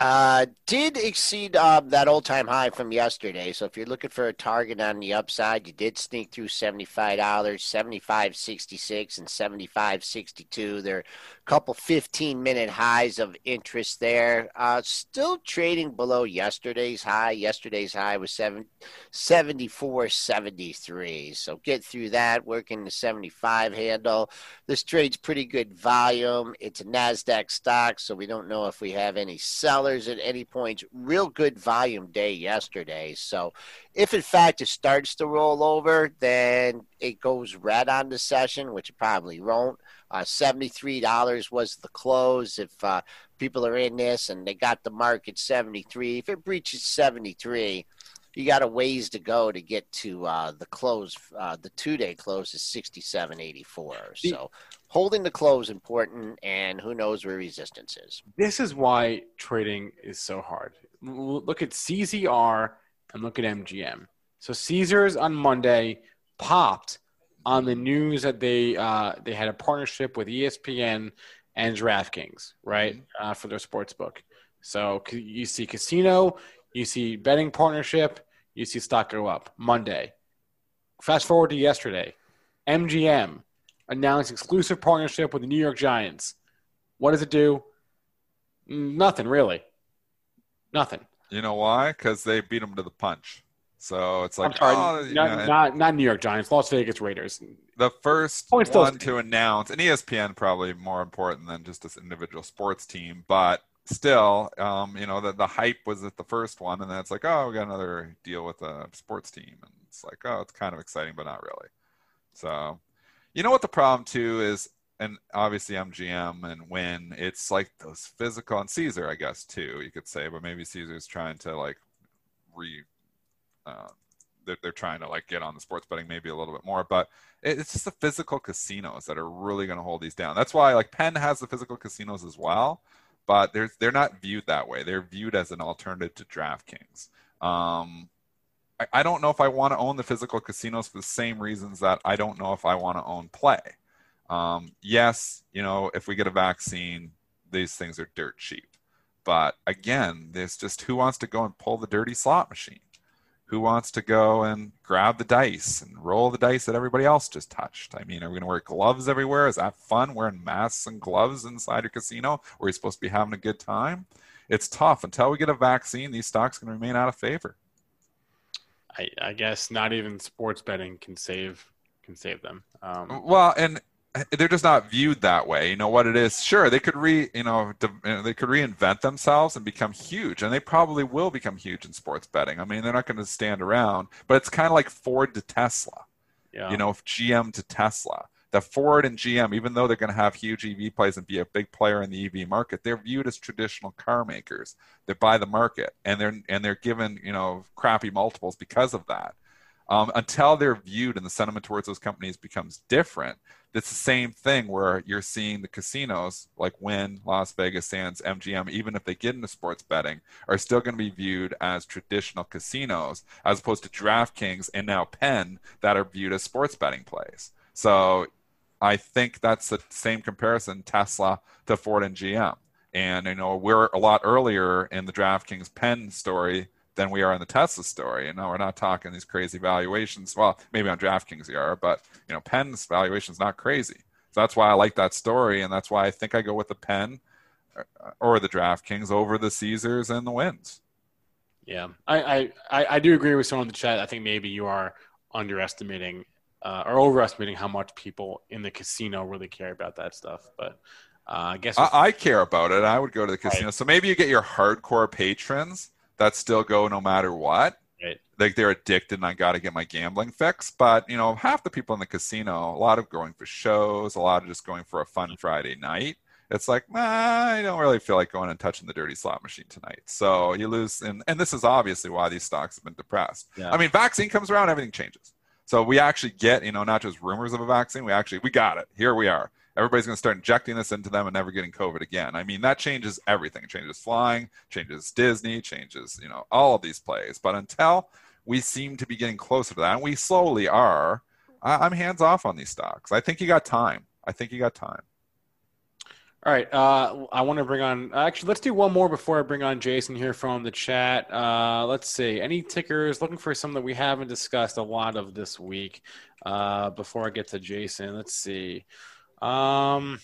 Uh, did exceed uh, that old time high from yesterday. So if you're looking for a target on the upside, you did sneak through seventy five dollars, seventy five sixty six, and seventy five sixty couple fifteen minute highs of interest there. Uh, still trading below yesterday's high. Yesterday's high was seven seventy four seventy three. So get through that. Working the seventy five handle. This trade's pretty good volume. It's a Nasdaq stock, so we don't know if we have any sellers at any point. Real good volume day yesterday. So if in fact it starts to roll over, then it goes red on the session, which it probably won't. Uh, $73 was the close. If uh, people are in this and they got the market 73, if it breaches 73, you got a ways to go to get to uh, the close. Uh, the two day close is 67.84. So holding the close important, and who knows where resistance is. This is why trading is so hard. Look at CZR and look at MGM. So Caesars on Monday popped on the news that they uh, they had a partnership with ESPN and DraftKings, right, uh, for their sports book. So you see casino, you see betting partnership, you see stock go up Monday. Fast forward to yesterday, MGM announced exclusive partnership with the New York Giants. What does it do? Nothing really. Nothing. You know why? Because they beat them to the punch. So it's like, sorry, oh, not, know, not, not New York Giants, Las Vegas Raiders. The first Points one to announce, and ESPN probably more important than just this individual sports team, but still, um, you know, the, the hype was at the first one, and then it's like, oh, we got another deal with a sports team, and it's like, oh, it's kind of exciting, but not really. So, you know what the problem too is, and obviously MGM and Wynn, it's like those physical and Caesar, I guess too, you could say, but maybe Caesar's trying to like re. Uh, they're, they're trying to like get on the sports betting maybe a little bit more but it, it's just the physical casinos that are really going to hold these down. That's why like penn has the physical casinos as well but they're they're not viewed that way. They're viewed as an alternative to draftkings. Um, I, I don't know if i want to own the physical casinos for the same reasons that i don't know if i want to own play. Um, yes you know if we get a vaccine these things are dirt cheap but again there's just who wants to go and pull the dirty slot machine who wants to go and grab the dice and roll the dice that everybody else just touched? I mean, are we going to wear gloves everywhere? Is that fun wearing masks and gloves inside a casino where you're supposed to be having a good time? It's tough. Until we get a vaccine, these stocks can remain out of favor. I, I guess not even sports betting can save can save them. Um, Well, and they're just not viewed that way. You know what it is? Sure, they could re, you know they could reinvent themselves and become huge, and they probably will become huge in sports betting. I mean, they're not going to stand around, but it's kind of like Ford to Tesla. yeah. you know, GM to Tesla. The Ford and GM, even though they're going to have huge EV plays and be a big player in the EV market, they're viewed as traditional car makers. They buy the market, and they're and they're given you know crappy multiples because of that. Um, until they're viewed and the sentiment towards those companies becomes different, it's the same thing where you're seeing the casinos like Wynn, Las Vegas Sands, MGM, even if they get into sports betting, are still going to be viewed as traditional casinos as opposed to DraftKings and now Penn that are viewed as sports betting plays. So I think that's the same comparison Tesla to Ford and GM. And you know we're a lot earlier in the DraftKings Penn story than we are in the Tesla story. And now we're not talking these crazy valuations. Well, maybe on DraftKings you are, but you know, Penn's valuation is not crazy. So that's why I like that story, and that's why I think I go with the Penn or the DraftKings over the Caesars and the Wynns. Yeah, I, I, I, I do agree with someone in the chat. I think maybe you are underestimating uh, or overestimating how much people in the casino really care about that stuff. But uh, I guess I, I care about it. I would go to the casino. Right. So maybe you get your hardcore patrons that still go no matter what. Right. Like they're addicted and I got to get my gambling fix. But, you know, half the people in the casino, a lot of going for shows, a lot of just going for a fun Friday night. It's like, nah, I don't really feel like going and touching the dirty slot machine tonight. So you lose. And, and this is obviously why these stocks have been depressed. Yeah. I mean, vaccine comes around, everything changes. So we actually get, you know, not just rumors of a vaccine. We actually, we got it. Here we are. Everybody's going to start injecting this into them and never getting COVID again. I mean, that changes everything. It changes flying, changes Disney, changes, you know, all of these plays. But until we seem to be getting closer to that, and we slowly are, I, I'm hands off on these stocks. I think you got time. I think you got time. All right. Uh, I want to bring on. Actually, let's do one more before I bring on Jason here from the chat. Uh, let's see. Any tickers? Looking for some that we haven't discussed a lot of this week. Uh, before I get to Jason, let's see. Um,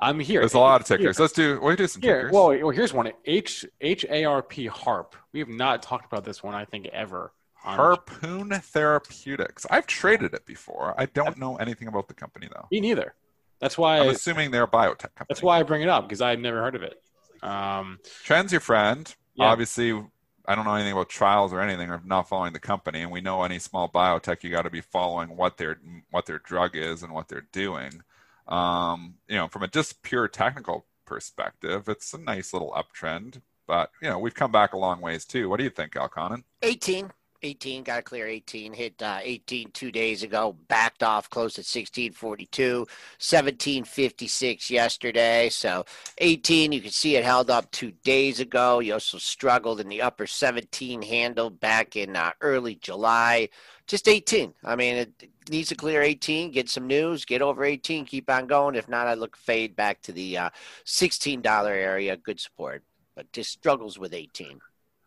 I'm here. There's a lot of tickers. Let's do. We do some Here, tickers. well, well, here's one. H H A R P Harp. We have not talked about this one. I think ever. on- Harpoon Therapeutics. I've traded it before. I don't know anything about the company though. Me neither. That's why. I'm assuming they're a biotech company. that's why I bring it up because I've never heard of it. Um, Trend's your friend. Yeah. Obviously, I don't know anything about trials or anything, or not following the company. And we know any small biotech, you got to be following what their what their drug is and what they're doing. Um, you know, from a just pure technical perspective, it's a nice little uptrend. But you know, we've come back a long ways too. What do you think, Elconin? 18. 18 got to clear 18 hit uh, 18 two days ago backed off close at 1642 1756 yesterday. So 18 you can see it held up two days ago. You also struggled in the upper 17 handle back in uh, early july. Just 18 i mean it needs to clear 18 get some news get over 18 keep on going. If not i look fade back to the uh, $16 area. Good support. But just struggles with 18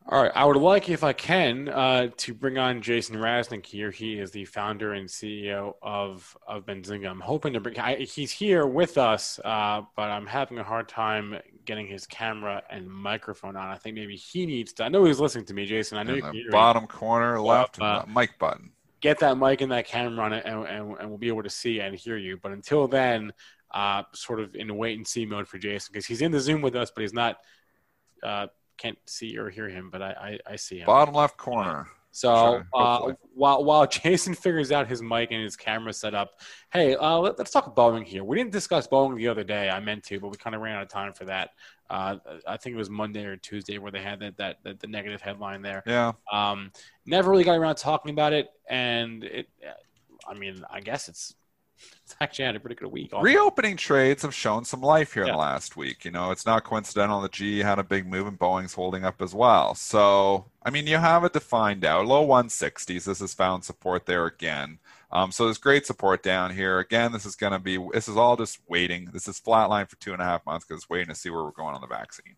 All right. I would like, if I can, uh, to bring on Jason Raznick here. He is the founder and CEO of, of Benzinga. I'm hoping to bring, I, he's here with us, uh, but I'm having a hard time getting his camera and microphone on. I think maybe he needs to, I know he's listening to me, Jason. I know In you can the me. bottom corner left, uh, mic button. Get that mic and that camera on it, and, and, and we'll be able to see and hear you. But until then, uh, sort of in wait and see mode for Jason because he's in the Zoom with us, but he's not, uh, can't see or hear him, but I, I, I see him. Bottom left corner. So Sure, uh, while while Jason figures out his mic and his camera setup, hey, uh, let, us talk Boeing here. We didn't discuss Boeing the other day. I meant to, but we kind of ran out of time for that. Uh, I think it was Monday or Tuesday where they had that that, that the negative headline there. Yeah. Um, never really got around to talking about it, and it. I mean, I guess it's it's actually had a pretty good week. Reopening trades have shown some life here in the last week. You know, it's not coincidental that GE had a big move and Boeing's holding up as well. So, I mean, you have it defined out. Low 160s. This has found support there again. Um, so there's great support down here. Again, this is going to be, this is all just waiting. This is flatline for two and a half months because it's waiting to see where we're going on the vaccine.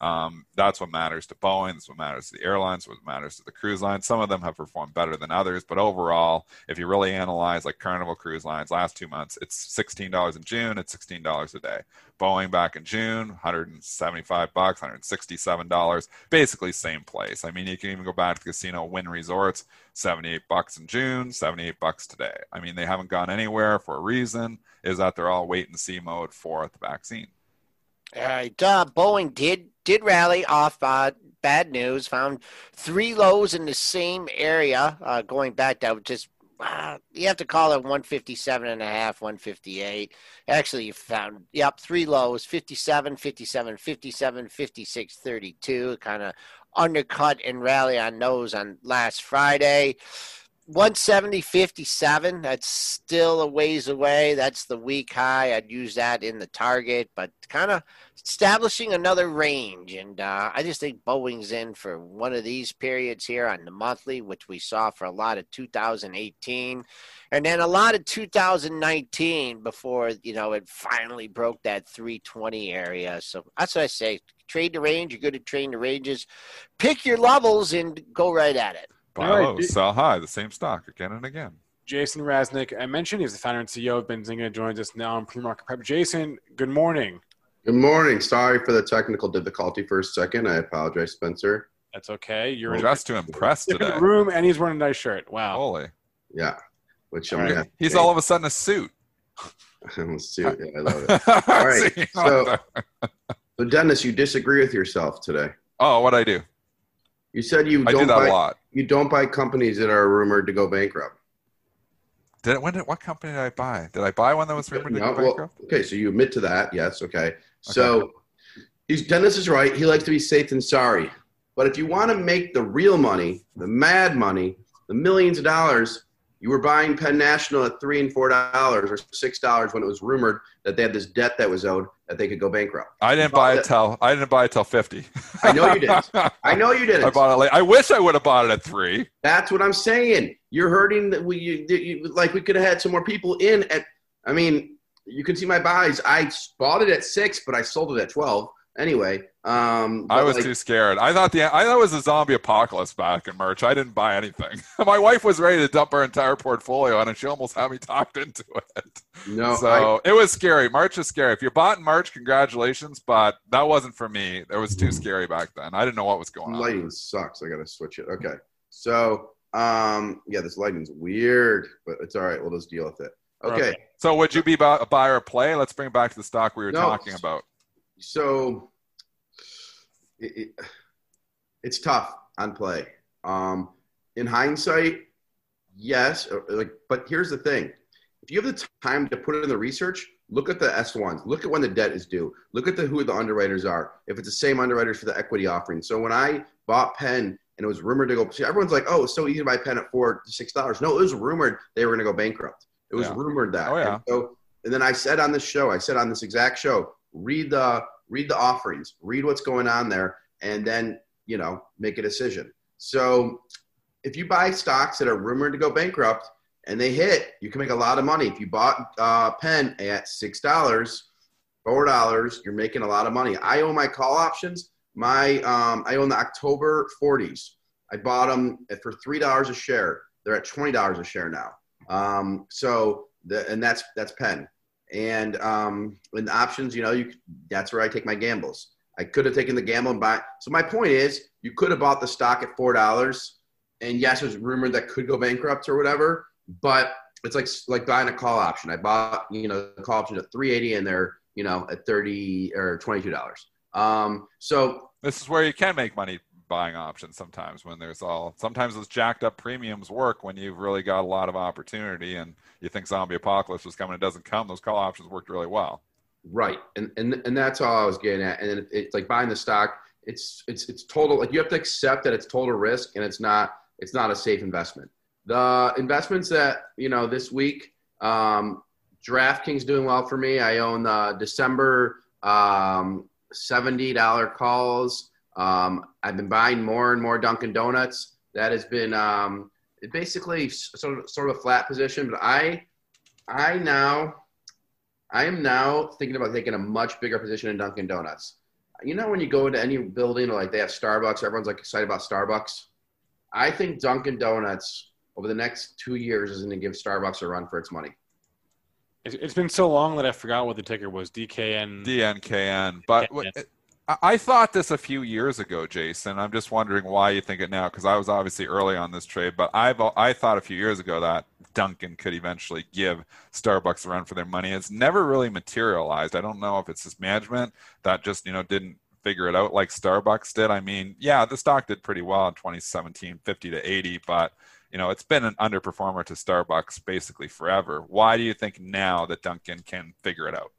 Um, that's what matters to Boeing. That's what matters to the airlines. What matters to the cruise lines. Some of them have performed better than others, but overall, if you really analyze like Carnival Cruise Lines last two months, it's sixteen dollars in June. It's sixteen dollars a day. Boeing back in June, 175 bucks, 167 dollars. Basically same place. I mean, you can even go back to Casino Wynn Resorts, 78 bucks in June, 78 bucks today. I mean, they haven't gone anywhere for a reason. Is that they're all wait and see mode for the vaccine. All right. Uh, Boeing did did rally off uh, bad news. Found three lows in the same area. Uh, going back, that was just uh, you have to call it 157 and a half, 158. Actually, you found yep three lows: 57, 57, 57, 56, 32. Kind of undercut and rally on those on last Friday. 170 57 that's still a ways away. That's the week high. I'd use that in the target but kind of establishing another range. And uh, i just think boeing's in for one of these periods here on the monthly which we saw for a lot of 2018 and then a lot of 2019 before you know it finally broke that 320 area. So that's what i say trade the range. You're good at trading the ranges. Pick your levels and go right at it Buy All right, low, d- sell high, the same stock again and again. Jason Raznick, I mentioned he's the founder and CEO of Benzinga, joins us now on pre-market prep. Jason, good morning. Good morning. Sorry for the technical difficulty for a second. I apologize, Spencer. That's okay. You're We're in just to impress a different today. room, and he's wearing a nice shirt. Wow. Holy. Yeah, which I'm All gonna right. have to He's all of a sudden a suit. Let's see. Yeah, I love it. All right, so- So, Dennis, you disagree with yourself today. oh, what I do? You said you I do don't that buy a lot. You don't buy companies that are rumored to go bankrupt. Did when did what company did I buy? Did I buy one that was rumored to No, go well, bankrupt? okay, so you admit to that. Yes. Okay. So, he's Dennis is right. He likes to be safe than sorry. But if you want to make the real money, the mad money, the millions of dollars, You were buying Penn National at three and four dollars or six dollars when it was rumored that they had this debt that was owed that they could go bankrupt. I didn't buy it till I didn't buy it till fifty. I know you didn't. I know you didn't. I bought it late. I wish I would have bought it at three. That's what I'm saying. You're hurting that we you, you, like we could have had some more people in at. I mean, you can see my buys. I bought it at six, but I sold it at twelve. Anyway, um, I was like, too scared. I thought the I thought it was a zombie apocalypse back in March. I didn't buy anything. My wife was ready to dump her entire portfolio, on and she almost had me talked into it. No, so I, it was scary. March is scary. If you bought in March, congratulations, but that wasn't for me. It was too scary back then. I didn't know what was going on. Lighting sucks. I gotta switch it. Okay, so um, yeah, this lighting's weird, but it's all right. We'll just deal with it. Okay. okay. So would you be a buyer or play? Let's bring it back to the stock we were no, talking about so it, it, it's tough on play. Um, in hindsight, yes, like, but here's the thing: if you have the time to put it in the research, look at the S ones. Look at when the debt is due. Look at the who the underwriters are. If it's the same underwriters for the equity offering. So when I bought Penn and it was rumored to go, see, everyone's like, "Oh, it's so easy to buy Penn at four to six dollars." No, it was rumored they were going to go bankrupt. It was yeah. rumored that. Oh yeah. And so, and then I said on this show, I said on this exact show, read the read the offerings, read what's going on there, and then you know make a decision. So if you buy stocks that are rumored to go bankrupt and they hit, you can make a lot of money. If you bought uh, Penn at six dollars, four dollars, you're making a lot of money. I own my call options. My um, I own the October 40s. I bought them for three dollars a share. They're at twenty dollars a share now. Um, so the, and that's that's Penn. And um, in options, you know, you that's where I take my gambles. I could have taken the gamble and buy. So my point is, you could have bought the stock at four dollars, and yes, there's rumored that could go bankrupt or whatever. But it's like like buying a call option. I bought you know the call option at 380, and they're you know at 30 or 22 dollars. Um, so this is where you can make money buying options sometimes when there's all sometimes those jacked up premiums work when you've really got a lot of opportunity and you think zombie apocalypse was coming it doesn't come those call options worked really well. Right. And and, and that's all i was getting at. And it's like buying the stock it's it's it's total like you have to accept that it's total risk and it's not it's not a safe investment. The investments that you know this week um draftkings doing well for me. I own uh december um $70 calls um, I've been buying more and more Dunkin' Donuts. That has been um, basically sort of, sort of a flat position, but I, I now, I am now thinking about taking a much bigger position in Dunkin' Donuts. You know, when you go into any building, like they have Starbucks, everyone's like excited about Starbucks. I think Dunkin' Donuts over the next two years is going to give Starbucks a run for its money. It's been so long that I forgot what the ticker was. DKN. DNKN. But I thought this a few years ago, Jason. I'm just wondering why you think it now, because I was obviously early on this trade. But I've I thought a few years ago that Dunkin' could eventually give Starbucks a run for their money. It's never really materialized. I don't know if it's just management that just you know didn't figure it out like Starbucks did. I mean, yeah, the stock did pretty well in 2017, 50 to 80, but you know it's been an underperformer to Starbucks basically forever. Why do you think now that Dunkin' can figure it out?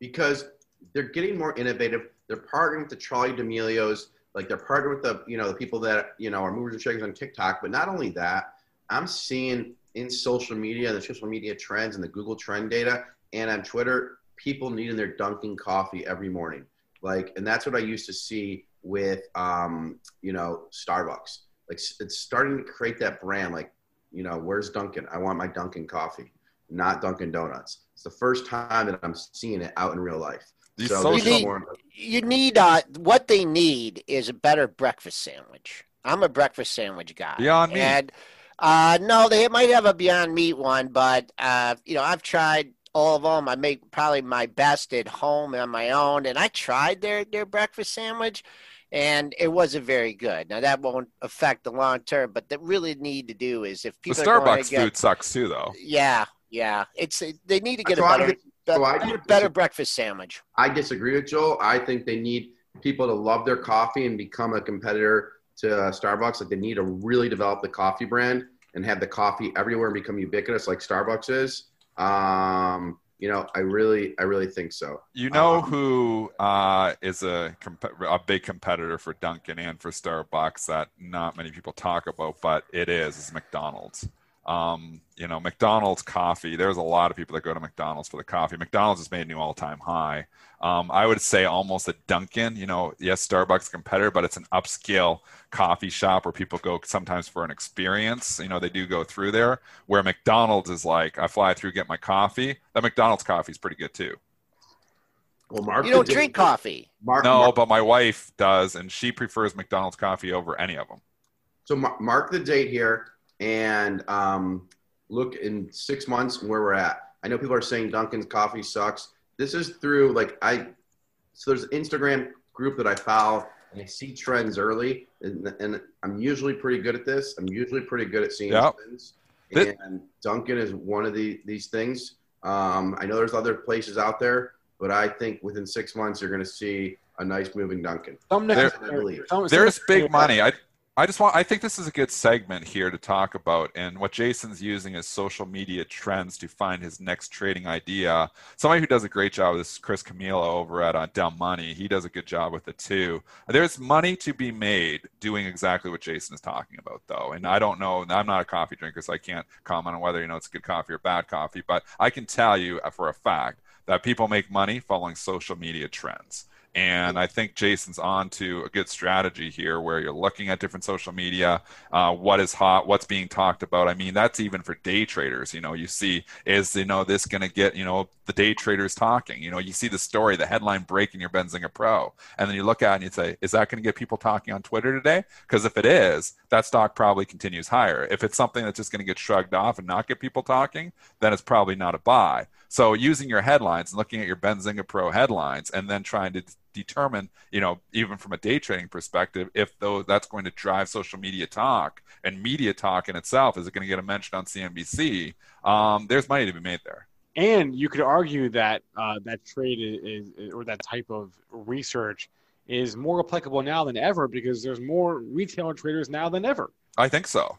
Because they're getting more innovative. They're partnering with the Charli D'Amelio's, like they're partnering with the you know the people that you know are movers and shakers on TikTok. But not only that, I'm seeing in social media, and the social media trends and the Google Trend data, and on Twitter, people needing their Dunkin' coffee every morning. Like, and that's what I used to see with um, you know Starbucks. Like it's starting to create that brand. Like, you know, where's Dunkin'? I want my Dunkin' coffee, not Dunkin' Donuts. It's the first time that I'm seeing it out in real life. These so you need, you need uh, what they need is a better breakfast sandwich. I'm a breakfast sandwich guy. Beyond meat. And uh, no, they might have a Beyond Meat one, but uh, you know I've tried all of them. I make probably my best at home on my own, and I tried their their breakfast sandwich, and it wasn't very good. Now that won't affect the long term, but that really need to do is if people the Starbucks get, food sucks too, though. Yeah, yeah, it's they need to get That's a better so I better, better breakfast sandwich. I disagree with Joel. I think they need people to love their coffee and become a competitor to uh, Starbucks. Like they need to really develop the coffee brand and have the coffee everywhere and become ubiquitous like Starbucks is. Um, you know, I really, I really think so. You know um, who uh, is a comp- a big competitor for Dunkin' and for Starbucks that not many people talk about, but it is is McDonald's. Um, you know, McDonald's coffee. There's a lot of people that go to McDonald's for the coffee. McDonald's has made a new all-time high. Um, I would say almost a Dunkin'. You know, yes, Starbucks competitor, but it's an upscale coffee shop where people go sometimes for an experience. You know, they do go through there. Where McDonald's is like, I fly through, get my coffee. That McDonald's coffee is pretty good too. Well, Mark, You don't the drink coffee. Mark, No, Mark- but my wife does, and she prefers McDonald's coffee over any of them. So mar- mark the date here and um, look in six months where we're at. I know people are saying Dunkin's coffee sucks. This is through like I. So there's an Instagram group that I follow and I see trends early, and, and I'm usually pretty good at this. I'm usually pretty good at seeing Yep. trends. Thi- And Dunkin' is one of the these things. Um, I know there's other places out there, but I think within six months you're going to see a nice moving Dunkin'. Some There- I believe. some- some There's big money. I I just want I think this is a good segment here to talk about and what Jason's using is social media trends to find his next trading idea. Somebody who does a great job is Chris Camillo over at uh, Dumb Money. He does a good job with it too. There's money to be made doing exactly what Jason is talking about though. And I don't know, I'm not a coffee drinker so I can't comment on whether you know it's good coffee or bad coffee, but I can tell you for a fact that people make money following social media trends. And I think Jason's on to a good strategy here where you're looking at different social media, uh, what is hot, what's being talked about. I mean, that's even for day traders. You know, you see, is, you know, this going to get, you know, the day traders talking? You know, you see the story, the headline breaking your Benzinga Pro. And then you look at and you say, is that going to get people talking on Twitter today? Because if it is, that stock probably continues higher. If it's something that's just going to get shrugged off and not get people talking, then it's probably not a buy. So using your headlines and looking at your Benzinga Pro headlines and then trying to determine, you know, even from a day trading perspective, if though that's going to drive social media talk and media talk in itself, is it going to get a mention on CNBC? Um, there's money to be made there. And you could argue that uh, that trade is, is, or that type of research is more applicable now than ever because there's more retail traders now than ever. I think so.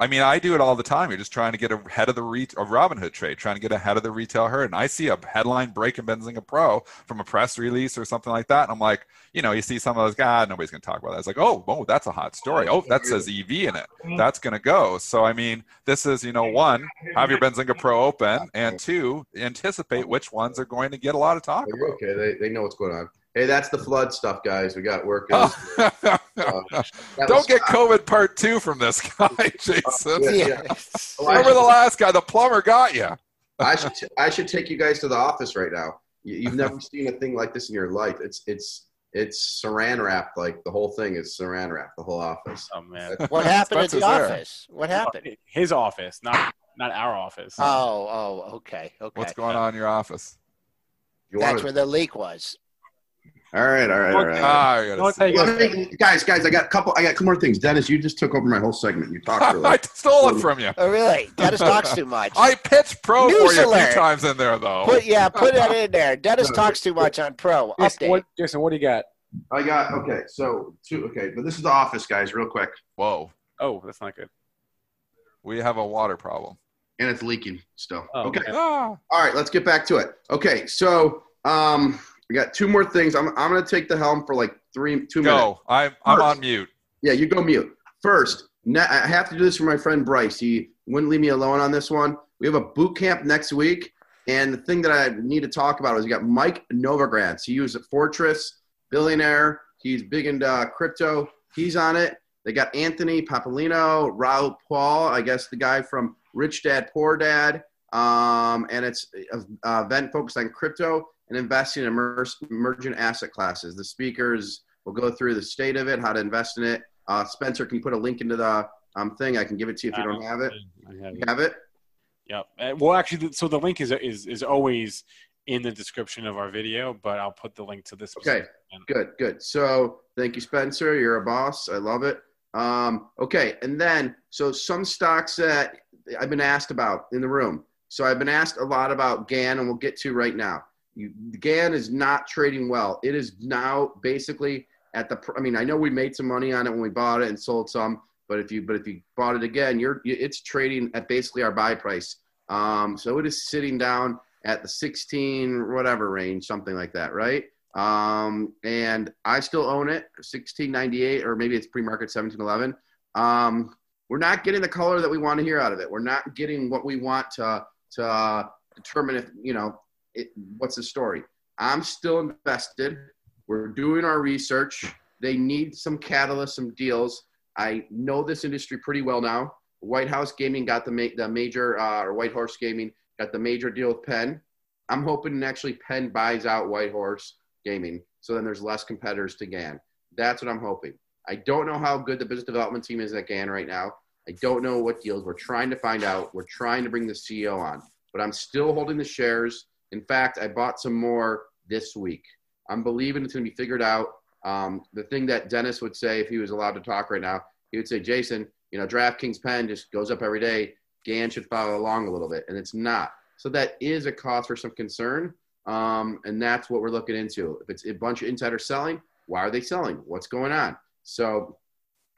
I mean, I do it all the time. You're just trying to get ahead of the re- a Robinhood trade, trying to get ahead of the retail herd. And I see a headline break in Benzinga Pro from a press release or something like that. And I'm like, you know, you see some of those, God, nobody's going to talk about that. It's like, oh, oh, that's a hot story. Oh, that says EV in it. That's going to go. So, I mean, this is, you know, one, have your Benzinga Pro open, and two, anticipate which ones are going to get a lot of talk about. okay. They, they know what's going on. Hey, that's the flood stuff, guys. We got working. Uh, Don't was- get COVID part two from this guy, Jason. Yeah, Yeah. yeah. Oh, I Remember the last guy, the plumber got you. I should t- I should take you guys to the office right now. You, you've never seen a thing like this in your life. It's it's it's saran wrapped. Like the whole thing is saran wrapped. The whole office. Oh man, What happened at the Spencer's there. office? What happened? his office, not not our office. Oh, oh, okay, okay. What's going on in your office? You That's want where the leak was. All right, all right, all right. Ah, I Don't take it. guys, guys, I got a couple. I got a couple more things. Dennis, you just took over my whole segment. You talked really. I stole it from you. Oh, really? Dennis talks too much. I pitched pro News for you a few times in there, though. Put yeah, put that in there. Dennis talks too much on Pro. Jason, Update. what, Jason, what do you got? I got okay. So two. Okay, but this is the office, guys. Real quick, Whoa, Oh, that's not good. we have a water problem. and it's leaking still. Oh, okay. okay. Ah, All right, let's get back to it. Okay, so um, we got two more things. I'm I'm gonna take the helm for like three two minutes. go. I'm I'm First. on mute. Yeah, you go mute. First, ne- I have to do this for my friend Bryce. He wouldn't leave me alone on this one. We have a boot camp next week, and the thing that I need to talk about is we got Mike Novogratz. He was at Fortress, billionaire. He's big into uh, crypto. He's on it. They got Anthony Pompliano, Raoul Pal, I guess the guy from Rich Dad Poor Dad, um, and it's an event focused on crypto and investing in emerge- emergent asset classes. The speakers will go through the state of it, how to invest in it. Uh, Spencer, can you put a link into the um, thing? I can give it to you if you don't have it. I have You it. have it? Yep. Uh, Well, actually, so the link is is is always in the description of our video, but I'll put the link to this. Okay, good, good. So thank you, Spencer. You're a boss. I love it. Um, okay, and then so some stocks that I've been asked about in the room. So I've been asked a lot about GAN, and we'll get to right now. You, GAN is not trading well. It is now basically at the. I mean, I know we made some money on it when we bought it and sold some, but if you but if you bought it again, you're it's trading at basically our buy price. Um, so it is sitting down at the 16 whatever range, something like that, right? Um, and I still own it, 1698, or maybe it's pre-market 1711. Um, we're not getting the color that we want to hear out of it. We're not getting what we want to to determine if you know it, what's the story. I'm still invested. We're doing our research. They need some catalyst, some deals. I know this industry pretty well now. White House Gaming got the ma- the major, uh, or White Horse Gaming got the major deal with Penn. I'm hoping actually Penn buys out White Horse Gaming, so then there's less competitors to GAN. That's what I'm hoping. I don't know how good the business development team is at GAN right now. I don't know what deals. We're trying to find out. We're trying to bring the CEO on, but I'm still holding the shares. In fact, I bought some more this week. I'm believing it's going to be figured out. Um, the thing that Dennis would say if he was allowed to talk right now, he would say, Jason, you know, DraftKings Penn just goes up every day. GAN should follow along a little bit, and it's not. So that is a cause for some concern, um, and that's what we're looking into. If it's a bunch of insiders selling, why are they selling? What's going on? So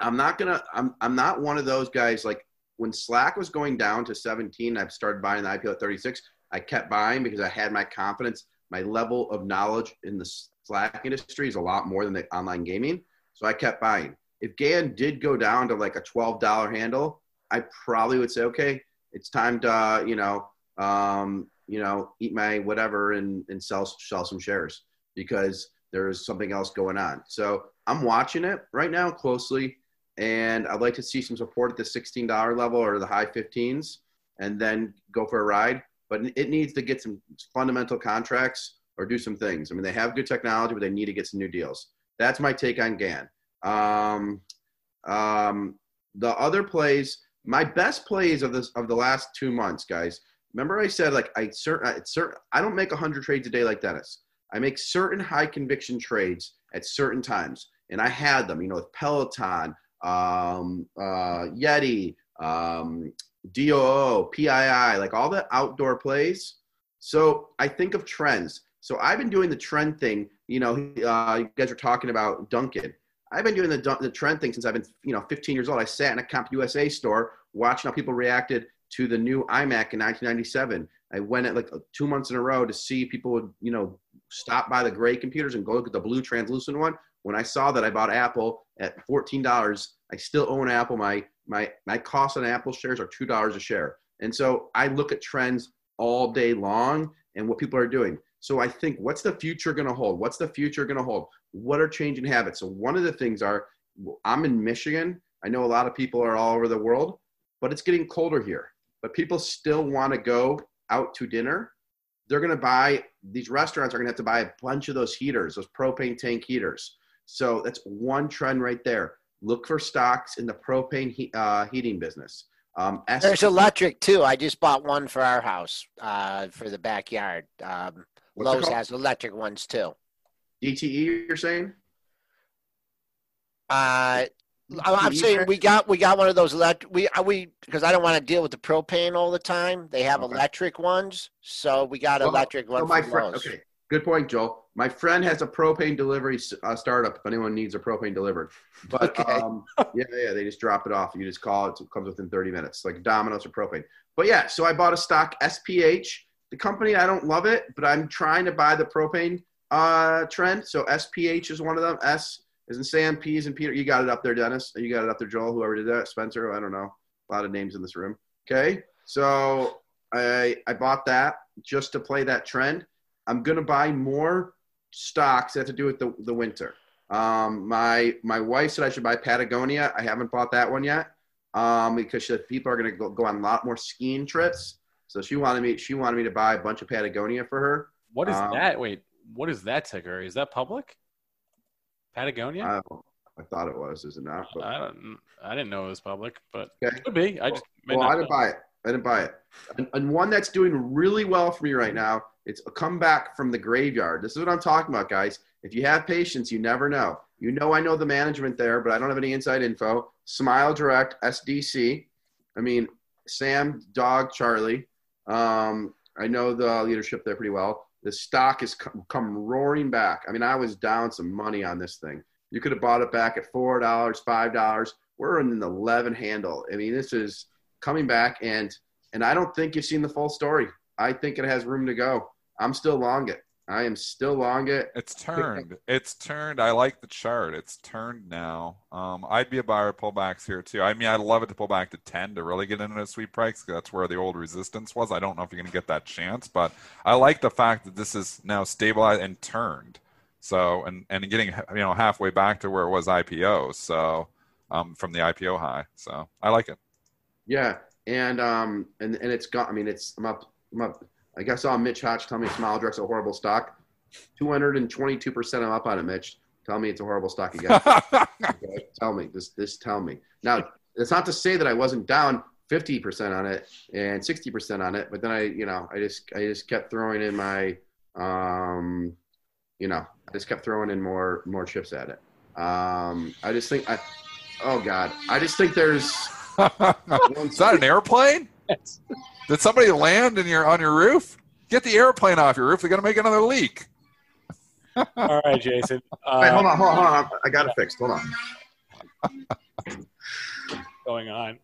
I'm not gonna. I'm I'm not one of those guys like when Slack was going down to 17. I've started buying the IPO at 36. I kept buying because I had my confidence. My level of knowledge in the Slack industry is a lot more than the online gaming, so I kept buying. If GAN did go down to like a $12 handle, I probably would say, okay, it's time to uh, you know um, you know eat my whatever and and sell sell some shares because there's something else going on. So I'm watching it right now closely and I'd like to see some support at the $16 level or the high 15s and then go for a ride. But it needs to get some fundamental contracts or do some things. I mean, they have good technology, but they need to get some new deals. That's my take on GAN. Um, um, the other plays, my best plays of this of the last two months, guys. Remember, I said like I certain, certain I don't make hundred trades a day like Dennis. I make certain high conviction trades at certain times, and I had them. You know, with Peloton, um, uh, Yeti, um, DOO, PII, like all the outdoor plays. So I think of trends. So I've been doing the trend thing. You know, uh, you guys were talking about Dunkin'. I've been doing the, the trend thing since I've been, you know, 15 years old. I sat in a Comp USA store watching how people reacted to the new iMac in 1997. I went at like two months in a row to see people would, you know, stop by the gray computers and go look at the blue translucent one. When I saw that I bought Apple at $14, I still own Apple. My my my cost on Apple shares are two dollars a share. And so I look at trends all day long and what people are doing. So I think what's the future going to hold? What's the future going to hold? What are changing habits? So one of the things are I'm in Michigan. I know a lot of people are all over the world, but it's getting colder here. But people still want to go out to dinner. They're going to buy these restaurants are going to have to buy a bunch of those heaters, those propane tank heaters. So that's one trend right there. Look for stocks in the propane he, uh, heating business. Um, There's electric too. I just bought one for our house uh, for the backyard. Um, Lowe's has electric ones too. DTE, you're saying? Uh, I'm saying we got we got one of those electric. We uh, we because I don't want to deal with the propane all the time. They have okay. electric ones, so we got well, electric ones. So my friend, okay, good point, Joel. My friend has a propane delivery uh, startup. If anyone needs a propane delivered, but okay. um, yeah, yeah, they just drop it off. You just call it. It comes within 30 minutes, like Domino's or propane. But yeah, so I bought a stock SPH. The company I don't love it, but I'm trying to buy the propane uh, trend. So SPH is one of them. S is in Sam, P is in Peter. You got it up there, Dennis. You got it up there, Joel. Whoever did that, Spencer. I don't know. A lot of names in this room. Okay, so I I bought that just to play that trend. I'm gonna buy more stocks that have to do with the, the winter. Um, my my wife said I should buy Patagonia. I haven't bought that one yet um, because she, people are going to go, go on a lot more skiing trips. So she wanted me she wanted me to buy a bunch of Patagonia for her. What is um, that? Wait, what is that ticker? Is that public? Patagonia? I, I thought it was. Is it not? But, I don't. I didn't know it was public, but okay. it could be. I just well, well I didn't know. buy it. I didn't buy it. And, and one that's doing really well for me right now it's a comeback from the graveyard. This is what I'm talking about, guys. If you have patience, you never know. You know, I know the management there, but I don't have any inside info. Smile Direct, SDC. I mean, Sam, Dog, Charlie. Um, I know the leadership there pretty well. The stock has come, come roaring back. I mean, I was down some money on this thing. You could have bought it back at four dollars, five dollars. We're in an eleven handle. I mean, this is coming back, and and I don't think you've seen the full story. I think it has room to go. I'm still long it. I am still long it. It's turned. It's turned. I like the chart. It's turned now. Um, I'd be a buyer of pullbacks here too. I mean, I'd love it to pull back to 10 to really get into a sweet price. That's where the old resistance was. I don't know if you're going to get that chance, but I like the fact that this is now stabilized and turned. So, and, and getting, you know, halfway back to where it was IPO. So, um, from the IPO high. So I like it. Yeah. And, um, and, and it's got, I mean, it's, I'm up, I'm up like I saw Mitch Hatch tell me Smile Direct's a horrible stock. 222% I'm up on it, Mitch. Tell me it's a horrible stock again. okay, tell me. This this tell me. Now, it's not to say that I wasn't down 50% on it and 60% on it, but then I, you know, I just I just kept throwing in my um you know, I just kept throwing in more more chips at it. Um I just think I oh god. I just think there's Is that an airplane? Did somebody land in your on your roof? Get the airplane off your roof. They're gonna make another leak. All right, Jason. Uh, Wait, hold on, hold on, hold on. I got it fixed. Hold on. Going on.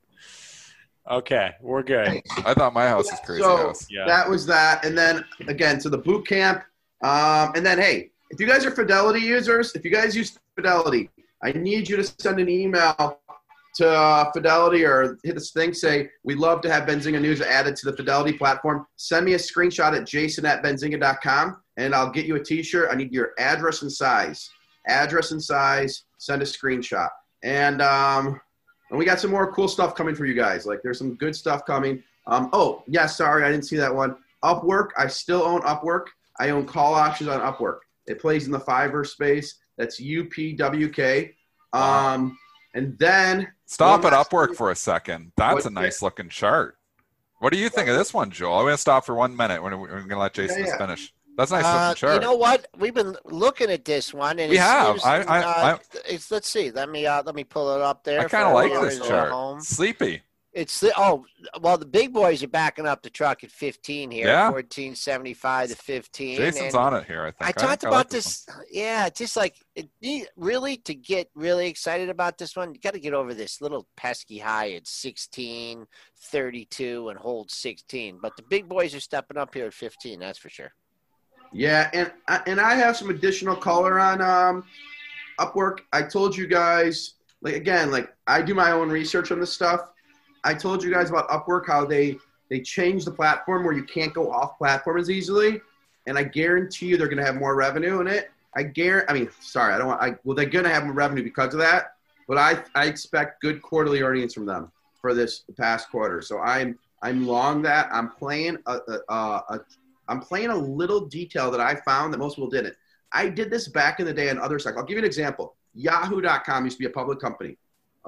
Okay, we're good. I thought my house was crazy So house. Yeah. that was that, and then again to the boot camp, um, and then hey, if you guys are Fidelity users, if you guys use Fidelity, I need you to send an email to uh, Fidelity or hit this thing. Say we'd love to have Benzinga News added to the Fidelity platform. Send me a screenshot at jason at benzinga.com, and I'll get you a T-shirt. I need your address and size. Address and size. Send a screenshot, and um, and we got some more cool stuff coming for you guys. Like there's some good stuff coming. Um, oh, yeah, sorry, I didn't see that one. Upwork, I still own Upwork. I own call options on Upwork. It plays in the Fiverr space. That's UPWK. Um, and then Stop one at Upwork for a second. That's a nice looking chart. What do you think of this one, Joel? I'm gonna stop for one minute. We're we're gonna let Jason Yeah, yeah. finish. That's a nice Uh, looking chart. you know what? We've been looking at this one, and We have. I- I- uh, I- it's, let's see. Let me uh, let me pull it up there. I kind of like this chart. home. Sleepy. It's the oh well, the big boys are backing up the truck at 15 here, Yeah. 1475 to 15. Jason's and on it here. I think. I talked I about like this. Yeah, just like it, really to get really excited about this one, you got to get over this little pesky high at 16, 32, and hold 16. But the big boys are stepping up here at 15. That's for sure. Yeah, and I- and I have some additional color on um, Upwork. I told you guys, like again, like I do my own research on this stuff. I told you guys about Upwork how they they changed the platform where you can't go off platform as easily, and I guarantee you they're going to have more revenue in it. I guarantee. I mean, sorry, I don't want. I well, they're going to have more revenue because of that, but I I expect good quarterly earnings from them for this past quarter. So I'm I'm long that. I'm playing a, a, a, I'm playing a little detail that I found that most people didn't. I did this back in the day on other sites. I'll give you an example. Yahoo.com used to be a public company.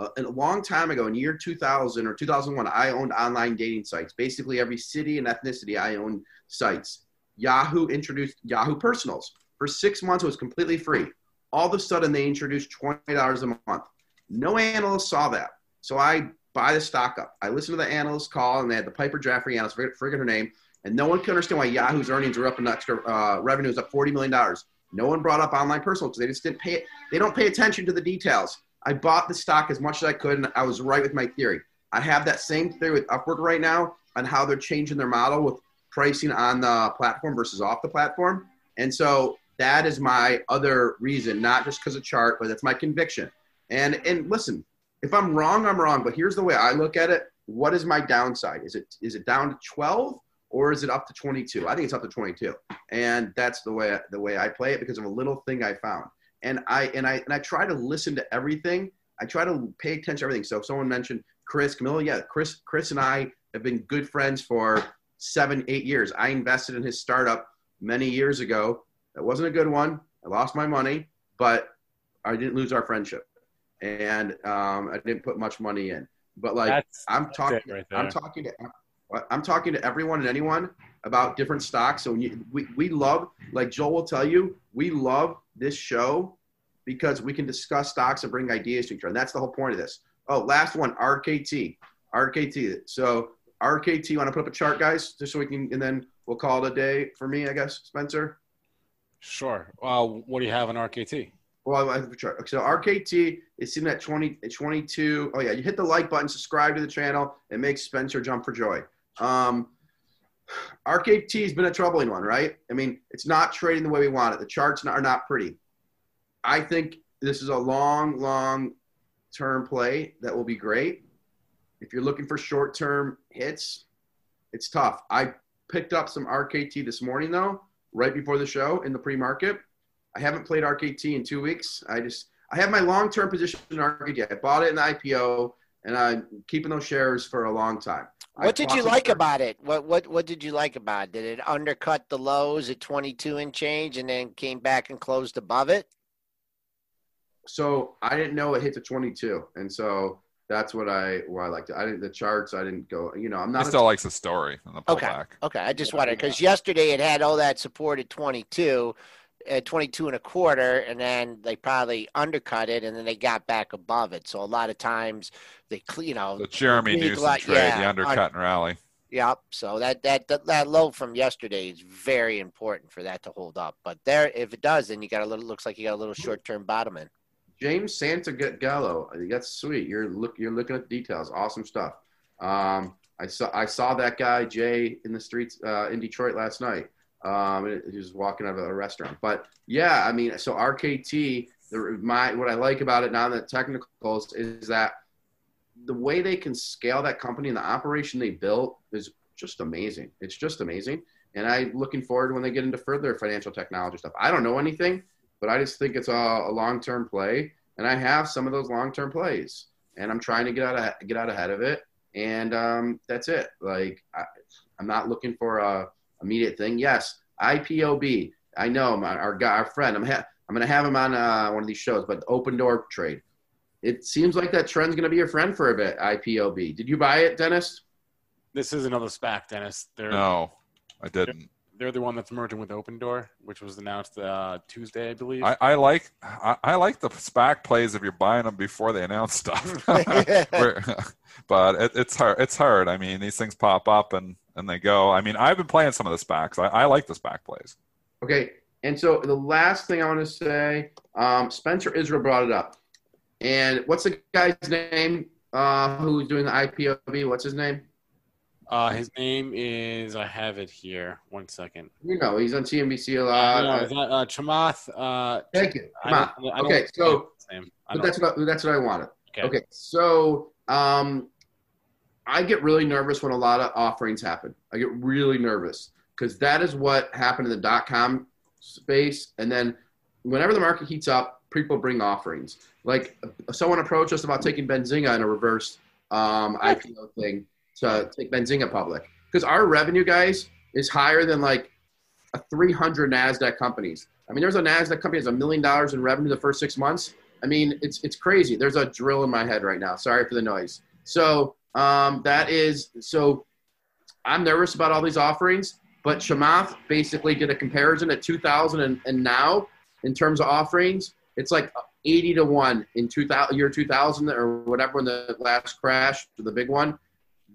Uh, a long time ago, in year 2000 or 2001, I owned online dating sites. Basically, every city and ethnicity, I owned sites. Yahoo introduced Yahoo Personals. For six months, it was completely free. All of a sudden, they introduced $20 a month. No analyst saw that. So I buy the stock up. I listened to the analyst call, and they had the Piper Jaffray analyst, forget, forget her name, and no one could understand why Yahoo's earnings were up an extra uh, revenue was up forty million dollars. No one brought up online personal because they just didn't pay. They don't pay attention to the details. I bought the stock as much as I could, and I was right with my theory. I have that same theory with Upwork right now on how they're changing their model with pricing on the platform versus off the platform, and so that is my other reason, not just because of chart, but that's my conviction. And and listen, if I'm wrong, I'm wrong. But here's the way I look at it. What is my downside? Is it is it down to 12 or is it up to 22? I think it's up to 22, and that's the way the way I play it because of a little thing I found. And I and I and I try to listen to everything. I try to pay attention to everything. So if someone mentioned Chris Camillo, yeah, Chris Chris and I have been good friends for seven eight years. I invested in his startup many years ago. That wasn't a good one. I lost my money, but I didn't lose our friendship, and um, I didn't put much money in. But like That's, I'm that's talking, right. I'm talking to, I'm talking to everyone and anyone about different stocks. So you, we we love, like Joel will tell you, we love this show because we can discuss stocks and bring ideas to each other. And that's the whole point of this. Oh, last one, RKT, RKT. So RKT, you want to put up a chart, guys, just so we can, and then we'll call it a day for me, I guess, Spencer. Sure. Uh, what do you have on RKT? Well, I have a chart. So RKT is sitting at 20, at 22. Oh yeah, you hit the like button, subscribe to the channel. It makes Spencer jump for joy. Um, RKT has been a troubling one, right? I mean, it's not trading the way we want it. The charts are not pretty. I think this is a long, long term play that will be great. If you're looking for short term hits, it's tough. I picked up some RKT this morning though, right before the show in the pre market. I haven't played RKT in two weeks. I just I have my long term position in RKT. I bought it in the IPO and I'm keeping those shares for a long time. What did you like about it? What what what did you like about it? Did it undercut the lows at 22 and change and then came back and closed above it? So I didn't know it hit to 22, and so that's what I why I liked it. I didn't the charts. I didn't go. You know, I'm He not. a- still likes the story and the Okay. pullback. Okay, I just Yeah, wondered yeah. because yesterday it had all that support at 22, at 22 and a quarter, and then they probably undercut it, and then they got back above it. So a lot of times they, cle- you know, The Jeremy Big Newsom lot- trade, yeah, the undercut and rally. Yep. So that, that that that low from yesterday is very important for that to hold up. But there, if it does, then you got a little. Looks like you got a little short term bottom in. James Santa Gallo. That's sweet. You're look. You're looking at details. Awesome stuff. Um, I saw. I saw that guy Jay in the streets uh, in Detroit last night. Um, he was walking out of a restaurant. But yeah, I mean, so RKT. The, my what I like about it now the technicals is that the way they can scale that company and the operation they built is just amazing. It's just amazing. And I'm looking forward when they get into further financial technology stuff. I don't know anything, but I just think it's a, a long-term play, and I have some of those long-term plays, and I'm trying to get out of, get out ahead of it, and um, that's it. Like I, I'm not looking for a immediate thing. Yes, IPOB. I know my, our guy, our friend. I'm ha- I'm gonna have him on uh, one of these shows, but the open door trade. It seems like that trend's gonna be your friend for a bit. IPOB. Did you buy it, Dennis? This is another SPAC, Dennis. They're No, I didn't. They're the one that's merging with Opendoor, which was announced uh, Tuesday, I believe. I, I like I, I like the SPAC plays if you're buying them before they announce stuff. But it, it's hard. It's hard. I mean, these things pop up and and they go. I mean, I've been playing some of the SPACs. I, I like the SPAC plays. Okay, and so the last thing I want to say, um, Spencer Israel brought it up, and what's the guy's name uh, who's doing the IPOB? What's his name? Uh, his name is I have it here. One second. You know, he's on CNBC a lot. no, is that, uh, Chamath. Uh, Thank you. I I Okay, so his name. I but that's what I, that's what I wanted. okay. Okay, so um, I get really nervous when a lot of offerings happen. I get really nervous because that is what happened in the dot com space. And then whenever the market heats up, people bring offerings. Like someone approached us about taking Benzinga in a reverse um, IPO thing to take Benzinga public because our revenue, guys, is higher than like a 300 Nasdaq companies. I mean, there's a Nasdaq company that's a million dollars in revenue the first six months. I mean, it's it's crazy. There's a drill in my head right now. Sorry for the noise. So um, that is so. I'm nervous about all these offerings, but Chamath basically did a comparison at 2000 and, and now in terms of offerings. It's like 80 to one in 2000 year 2000 or whatever when the last crash, the big one.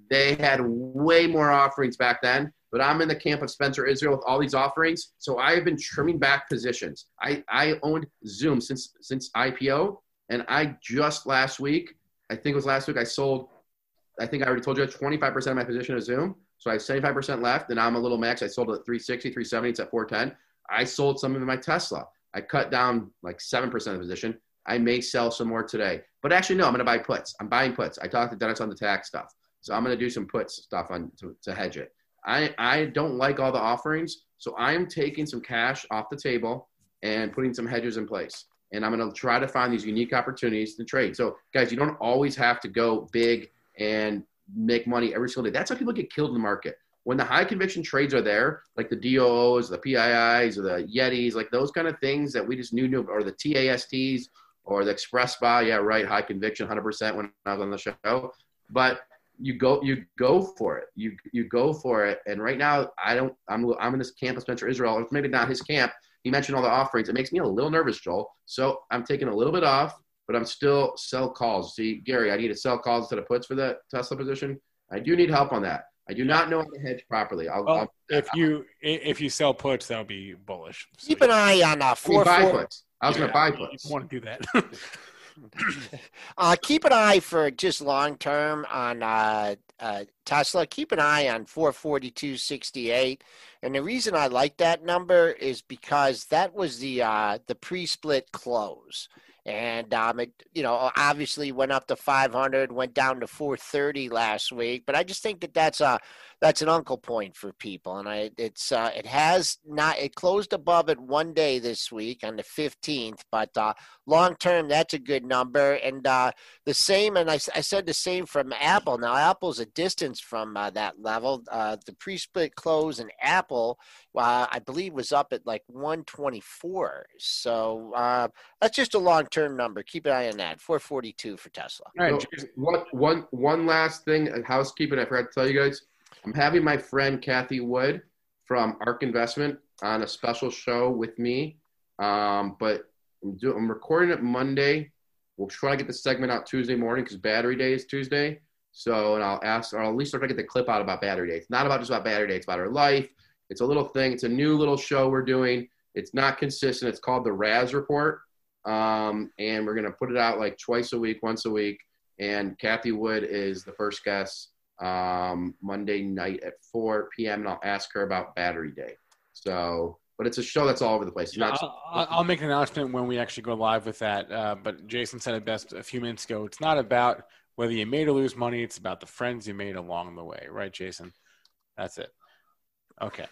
They had way more offerings back then, but I'm in the camp of Spencer Israel with all these offerings. So I have been trimming back positions. I, I owned Zoom since since IPO, and I just last week, I think it was last week, I sold. I think I already told you 25% of my position is Zoom. So I have 75% left, and I'm a little max. I sold it at 360, 370. It's at 410. I sold some of my Tesla. I cut down like 7% of the position. I may sell some more today. But actually, no, I'm going to buy puts. I'm buying puts. I talked to Dennis on the tax stuff. So I'm going to do some puts stuff on to, to hedge it. I, I don't like all the offerings. So I am taking some cash off the table and putting some hedges in place. And I'm going to try to find these unique opportunities to trade. So, guys, you don't always have to go big and make money every single day. That's how people get killed in the market. When the high conviction trades are there, like the DOOs, the PIIs, or the Yetis, like those kind of things that we just knew, knew or the TASTs, or the Express Buy, yeah, right, high conviction, 100% when I was on the show. But you go, you go for it. You you go for it. And right now, I don't. I'm I'm in this camp of Spencer Israel, or maybe not his camp. He mentioned all the offerings. It makes me a little nervous, Joel. So I'm taking a little bit off, but I'm still sell calls. See, Gary, I need to sell calls instead of puts for the Tesla position. I do need help on that. I do not know how to hedge properly. I'll, Well, I'll if you if you sell puts, that'll be bullish. So Keep an eye on uh, I mean, four buy four. puts. I was Yeah, going to buy puts you puts. want to do that. uh, keep an eye for just long term on uh, uh, Tesla. Keep an eye on 442.68, and the reason I like that number is because that was the uh, the pre-split close. And um, it you know obviously went up to 500 went down to 430 last week. But i just think that that's a that's an uncle point for people and i it's uh, it has not it closed above it one day this week on the 15th but uh, long term that's a good number and uh, the same and I, I said the same from apple. Now apple's a distance from uh, that level. Uh, the pre-split close in apple uh, i believe was up at like 124 so that's just a long term number. Keep an eye on that. 442 for tesla. All right so one, one, one last thing housekeeping i forgot to tell you guys I'm having my friend Cathie Wood from ARK Investment on a special show with me. Um, but I'm, do, I'm recording it Monday. We'll try to get the segment out Tuesday morning because battery day is Tuesday. So, and I'll ask, or at least try to get the clip out about battery day. It's not about just about battery day. It's about her life. It's a little thing. It's a new little show we're doing. It's not consistent. It's called the Raz Report. Um, and we're going to put it out like twice a week, once a week. And Cathie Wood is the first guest um, Monday night at 4 p.m. and I'll ask her about Battery Day. So, but it's a show that's all over the place. Yeah, I'll, I'll, make an announcement when we actually go live with that. Uh, but Jason said it best a few minutes ago. It's not about whether you made or lose money. It's about the friends you made along the way, right, Jason? That's it. Okay.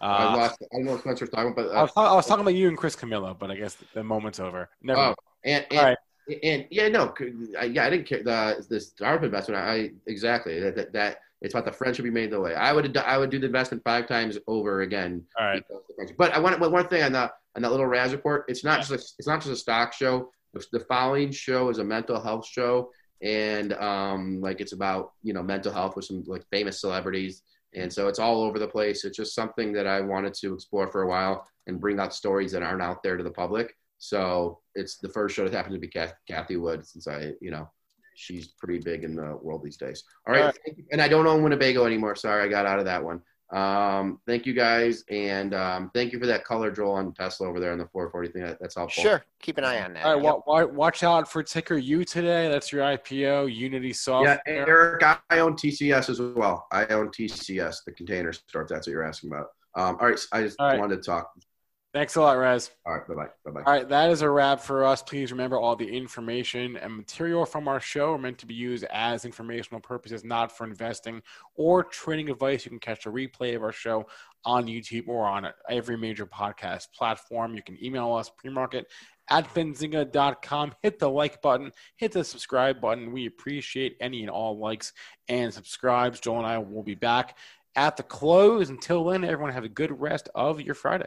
Uh, I lost. I don't know what Spencer's talking about. Uh, I, was talking, I, was talking, about you and Chris Camillo, but I guess the moment's over. Never. Oh, and, and, and yeah, no, yeah, I didn't care. The this ARP investment, I exactly that, that, that it's about the friendship you made the way. I would I would do the investment five times over again. All right. But I want one thing on that on that little Raz report. It's not yeah. just a, it's not just a stock show. The, the following show is a mental health show, and um, like it's about you know mental health with some like famous celebrities, and so it's all over the place. It's just something that I wanted to explore for a while and bring out stories that aren't out there to the public. So it's the first show that happened to be Cathie Wood, since I, you know, she's pretty big in the world these days. All right, All right. and I don't own Winnebago anymore. Sorry, I got out of that one. Um, thank you guys, and um, thank you for that color, Joel, on Tesla over there on the 440 thing. That, that's helpful. Sure, keep an eye on that. All right, yep. watch, watch out for ticker U today. That's your IPO, Unity Software. Yeah, Eric, I own TCS as well. I own TCS, the container store. If that's what you're asking about. Um, all right, I just right. wanted to talk Thanks a lot, Rez. All right, bye bye. Bye bye. All right, that is a wrap for us. Please remember all the information and material from our show are meant to be used as informational purposes, not for investing or trading advice. You can catch a replay of our show on YouTube or on every major podcast platform. You can email us premarket at benzinga.com. Hit the like button, hit the subscribe button. We appreciate any and all likes and subscribes. Joel and I will be back at the close. Until then, everyone have a good rest of your Friday.